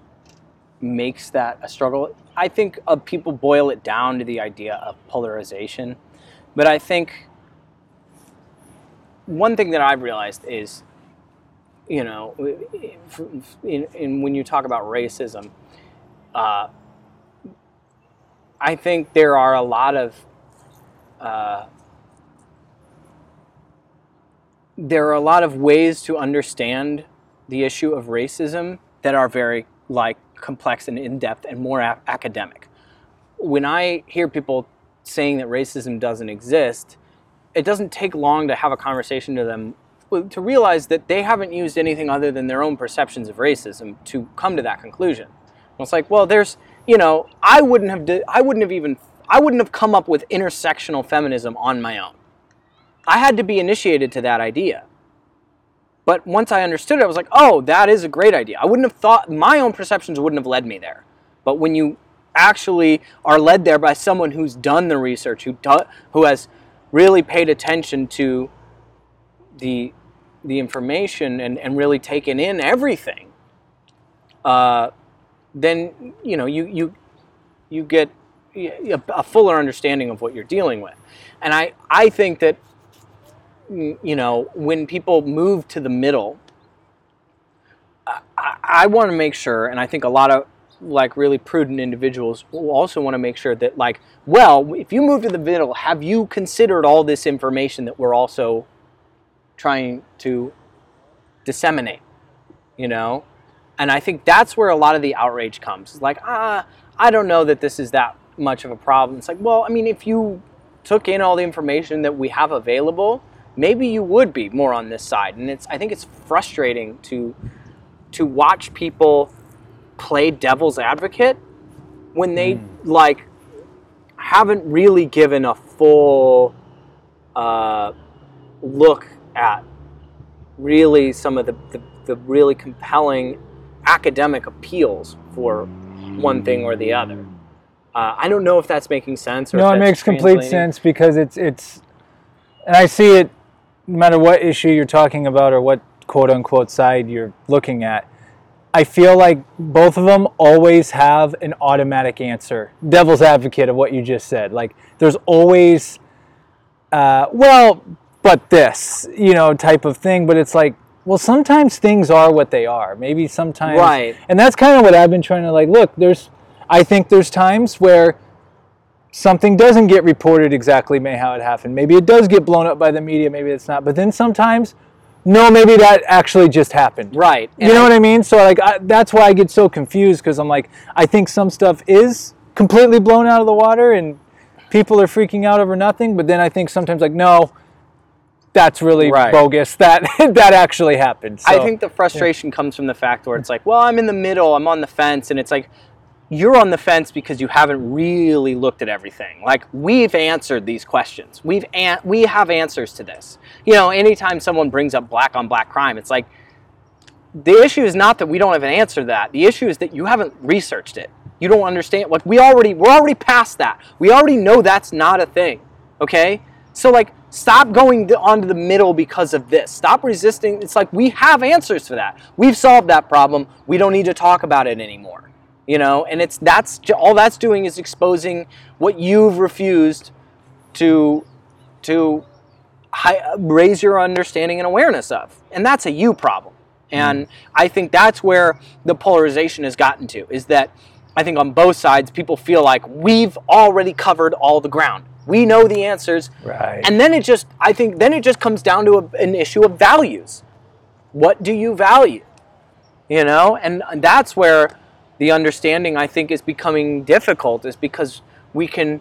makes that a struggle. I think uh, people boil it down to the idea of polarization, but I think one thing that I've realized is, you know, in, in when you talk about racism, uh, I think there are a lot of uh, there are a lot of ways to understand the issue of racism that are very like complex and in depth and more a- academic. When I hear people saying that racism doesn't exist, it doesn't take long to have a conversation to them to realize that they haven't used anything other than their own perceptions of racism to come to that conclusion. And it's like, well, there's, you know, I wouldn't have, I wouldn't have even, I wouldn't have come up with intersectional feminism on my own. I had to be initiated to that idea. But once I understood it, I was like, oh, that is a great idea. I wouldn't have thought, my own perceptions wouldn't have led me there. But when you actually are led there by someone who's done the research, who, do, who has really paid attention to the, the information and, and really taken in everything, uh, then you know you, you, you get a, a fuller understanding of what you're dealing with. And I, I think that you know, when people move to the middle, I, I want to make sure, and I think a lot of like really prudent individuals will also want to make sure that like, well, if you move to the middle, have you considered all this information that we're also trying to disseminate? You know, and I think that's where a lot of the outrage comes. It's like, ah, I don't know that this is that much of a problem. It's like, well, I mean, if you took in all the information that we have available maybe you would be more on this side. And it's I think it's frustrating to to watch people play devil's advocate when they mm. like haven't really given a full uh, look at really some of the, the, the really compelling academic appeals for one thing or the other. Uh, I don't know if that's making sense. no, it makes complete sense because it's it's, and I see it no matter what issue you're talking about or what quote unquote side you're looking at, I feel like both of them always have an automatic answer. Devil's advocate of what you just said. Like there's always, uh, well, but this, you know, type of thing. But it's like, well, sometimes things are what they are. Maybe sometimes, right? And that's kind of what I've been trying to like. Look, there's, I think there's times where something doesn't get reported exactly may how it happened. Maybe it does get blown up by the media, maybe it's not. But then sometimes, no, maybe that actually just happened. Right. You know what I mean? So like I, that's why I get so confused because I'm like I think some stuff is completely blown out of the water and people are freaking out over nothing. But then I think sometimes like no. That's really right. bogus. That that actually happened. So, I think the frustration yeah. comes from the fact where it's like, well, I'm in the middle, I'm on the fence, and it's like, you're on the fence because you haven't really looked at everything. Like we've answered these questions. We've an- we have answers to this. You know, anytime someone brings up black on black crime, it's like the issue is not that we don't have an answer to that. The issue is that you haven't researched it. You don't understand. Like we already we're already past that. We already know that's not a thing. Okay? So like stop going onto the middle because of this. Stop resisting. It's like we have answers for that. We've solved that problem. We don't need to talk about it anymore you know and it's that's all that's doing is exposing what you've refused to to high, raise your understanding and awareness of. And that's a you problem. And mm. i think that's where the polarization has gotten to is that i think on both sides people feel like we've already covered all the ground. We know the answers. Right. And then it just i think then it just comes down to a, an issue of values. What do you value? You know? And that's where the understanding I think is becoming difficult is because we can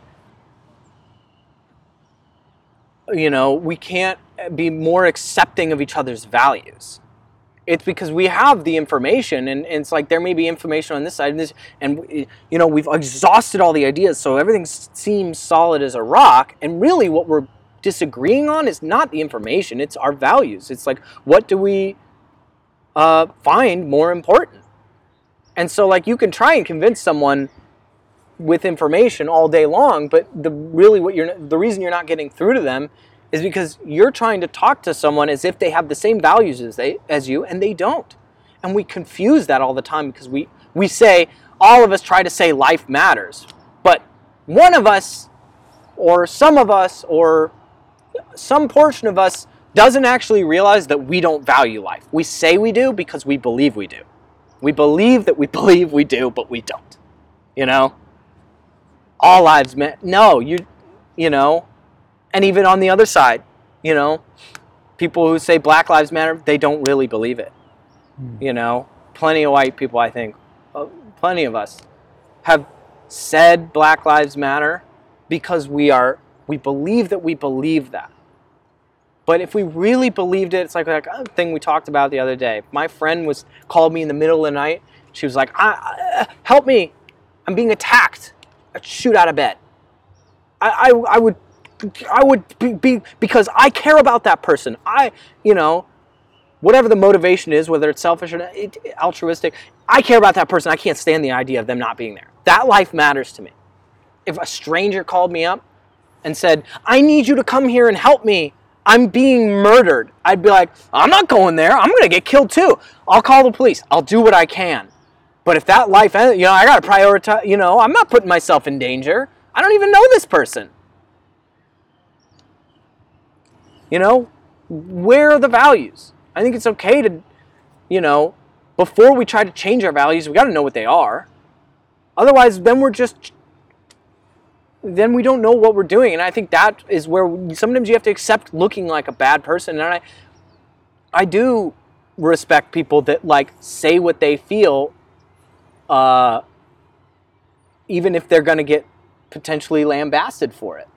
you know we can't be more accepting of each other's values. It's because we have the information and, and, it's like there may be information on this side and this and you know we've exhausted all the ideas so everything seems solid as a rock and really what we're disagreeing on is not the information it's our values. It's like what do we uh, find more important and so like you can try and convince someone with information all day long, but the really what you're the reason you're not getting through to them is because you're trying to talk to someone as if they have the same values as they as you and they don't. And we confuse that all the time because we we say all of us try to say life matters. But one of us or some of us or some portion of us doesn't actually realize that we don't value life. We say we do because we believe we do. We believe that we believe we do, but we don't. You know? All lives matter. No, you, you know, and even on the other side, you know, people who say Black Lives Matter, they don't really believe it. Mm. You know, plenty of white people, I think, uh, plenty of us, have said Black Lives Matter because we are we believe that we believe that. But if we really believed it, it's like like a thing we talked about the other day. My friend was called me in the middle of the night. She was like, I, "Help me! I'm being attacked." I'd shoot out of bed. I, I, I would I would be, be because I care about that person. I, you know, whatever the motivation is, whether it's selfish or altruistic, I care about that person. I can't stand the idea of them not being there. That life matters to me. If a stranger called me up and said, I need you to come here and help me, I'm being murdered, I'd be like, I'm not going there. I'm going to get killed too. I'll call the police. I'll do what I can. But if that life, eh, you know, I got to prioritize, you know, I'm not putting myself in danger. I don't even know this person. You know, where are the values? I think it's okay to, you know, before we try to change our values, we got to know what they are. Otherwise, then we're just then we don't know what we're doing. And i think that is where sometimes you have to accept looking like a bad person. And i i do respect people that like say what they feel uh, even if they're going to get potentially lambasted for it.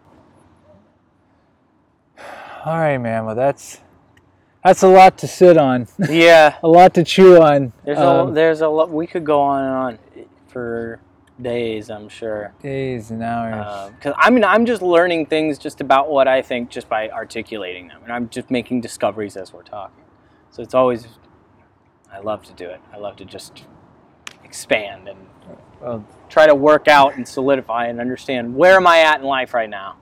All right man. Well that's that's a lot to sit on. Yeah. A lot to chew on. There's um, a there's a lot we could go on and on for days, I'm sure. Days and hours. Because uh, I mean, I'm just learning things just about what I think just by articulating them, and I'm just making discoveries as we're talking. So it's always, I love to do it. I love to just expand and well, try to work out and solidify and understand where am I at in life right now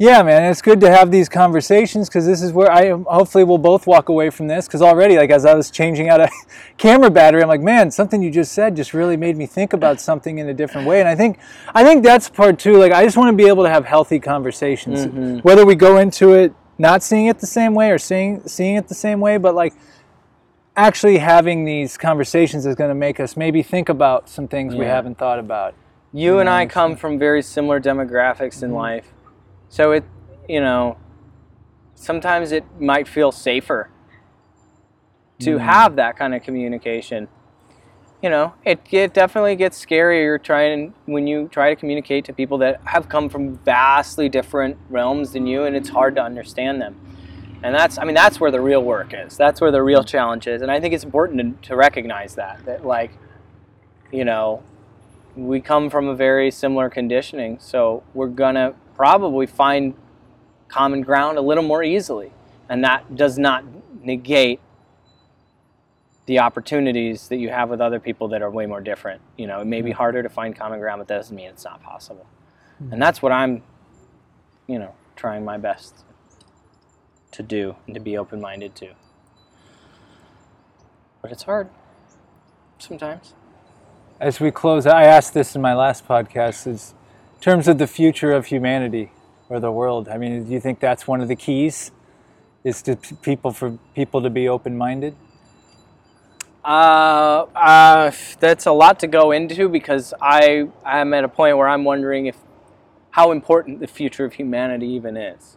yeah, man, it's good to have these conversations because this is where I hopefully we'll both walk away from this because already, like as I was changing out a camera battery, I'm like, man, something you just said just really made me think about something in a different way. And I think, I think that's part two. Like, I just want to be able to have healthy conversations, mm-hmm. whether we go into it not seeing it the same way or seeing seeing it the same way, but like actually having these conversations is going to make us maybe think about some things yeah. we haven't thought about. You, and? I come from very similar demographics in mm-hmm. life so it, you know, sometimes it might feel safer to mm. have that kind of communication. You know, it, it definitely gets scarier trying when you try to communicate to people that have come from vastly different realms than you, and it's hard to understand them. And that's, I mean, that's where the real work is. That's where the real challenge is. And I think it's important to, to recognize that, that like, you know, we come from a very similar conditioning, so we're gonna probably find common ground a little more easily. And that does not negate the opportunities that you have with other people that are way more different. You know, it may be harder to find common ground, but that doesn't mean it's not possible. Mm-hmm. And that's what I'm, you know, trying my best to do and to be open minded to. But it's hard sometimes. As we close, I asked this in my last podcast is in terms of the future of humanity or the world, I mean, do you think that's one of the keys? Is to people for people to be open-minded? Uh, uh, that's a lot to go into because I am at a point where I'm wondering if how important the future of humanity even is.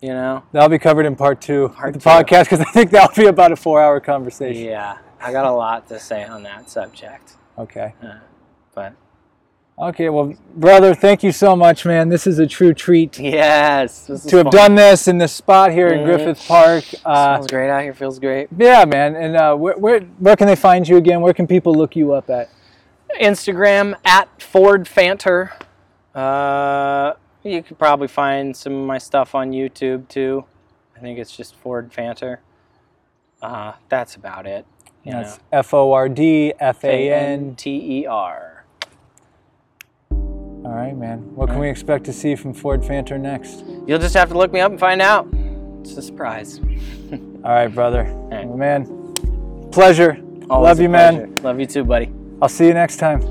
You know, that'll be covered in part two part of the two. podcast because I think that'll be about a four-hour conversation. Yeah, I got a lot to say on that subject. Okay, uh, but Okay, well, brother, thank you so much, man. This is a true treat. Yes, to have fun. done this in this spot here mm-hmm. in Griffith Park. Uh, Smells great out here. Feels great. Yeah, man. And uh, where, where where can they find you again? Where can people look you up at? Instagram at Ford Fanter. Uh, you could probably find some of my stuff on YouTube too. I think it's just Ford Fanter. Uh, that's about it. That's F O R D F A N T E R. All right, man. What can we expect to see from Ford Fanter next? You'll just have to look me up and find out. It's a surprise. All right, brother. All right. Man, pleasure. Always Love you, pleasure. man. Love you too, buddy. I'll see you next time.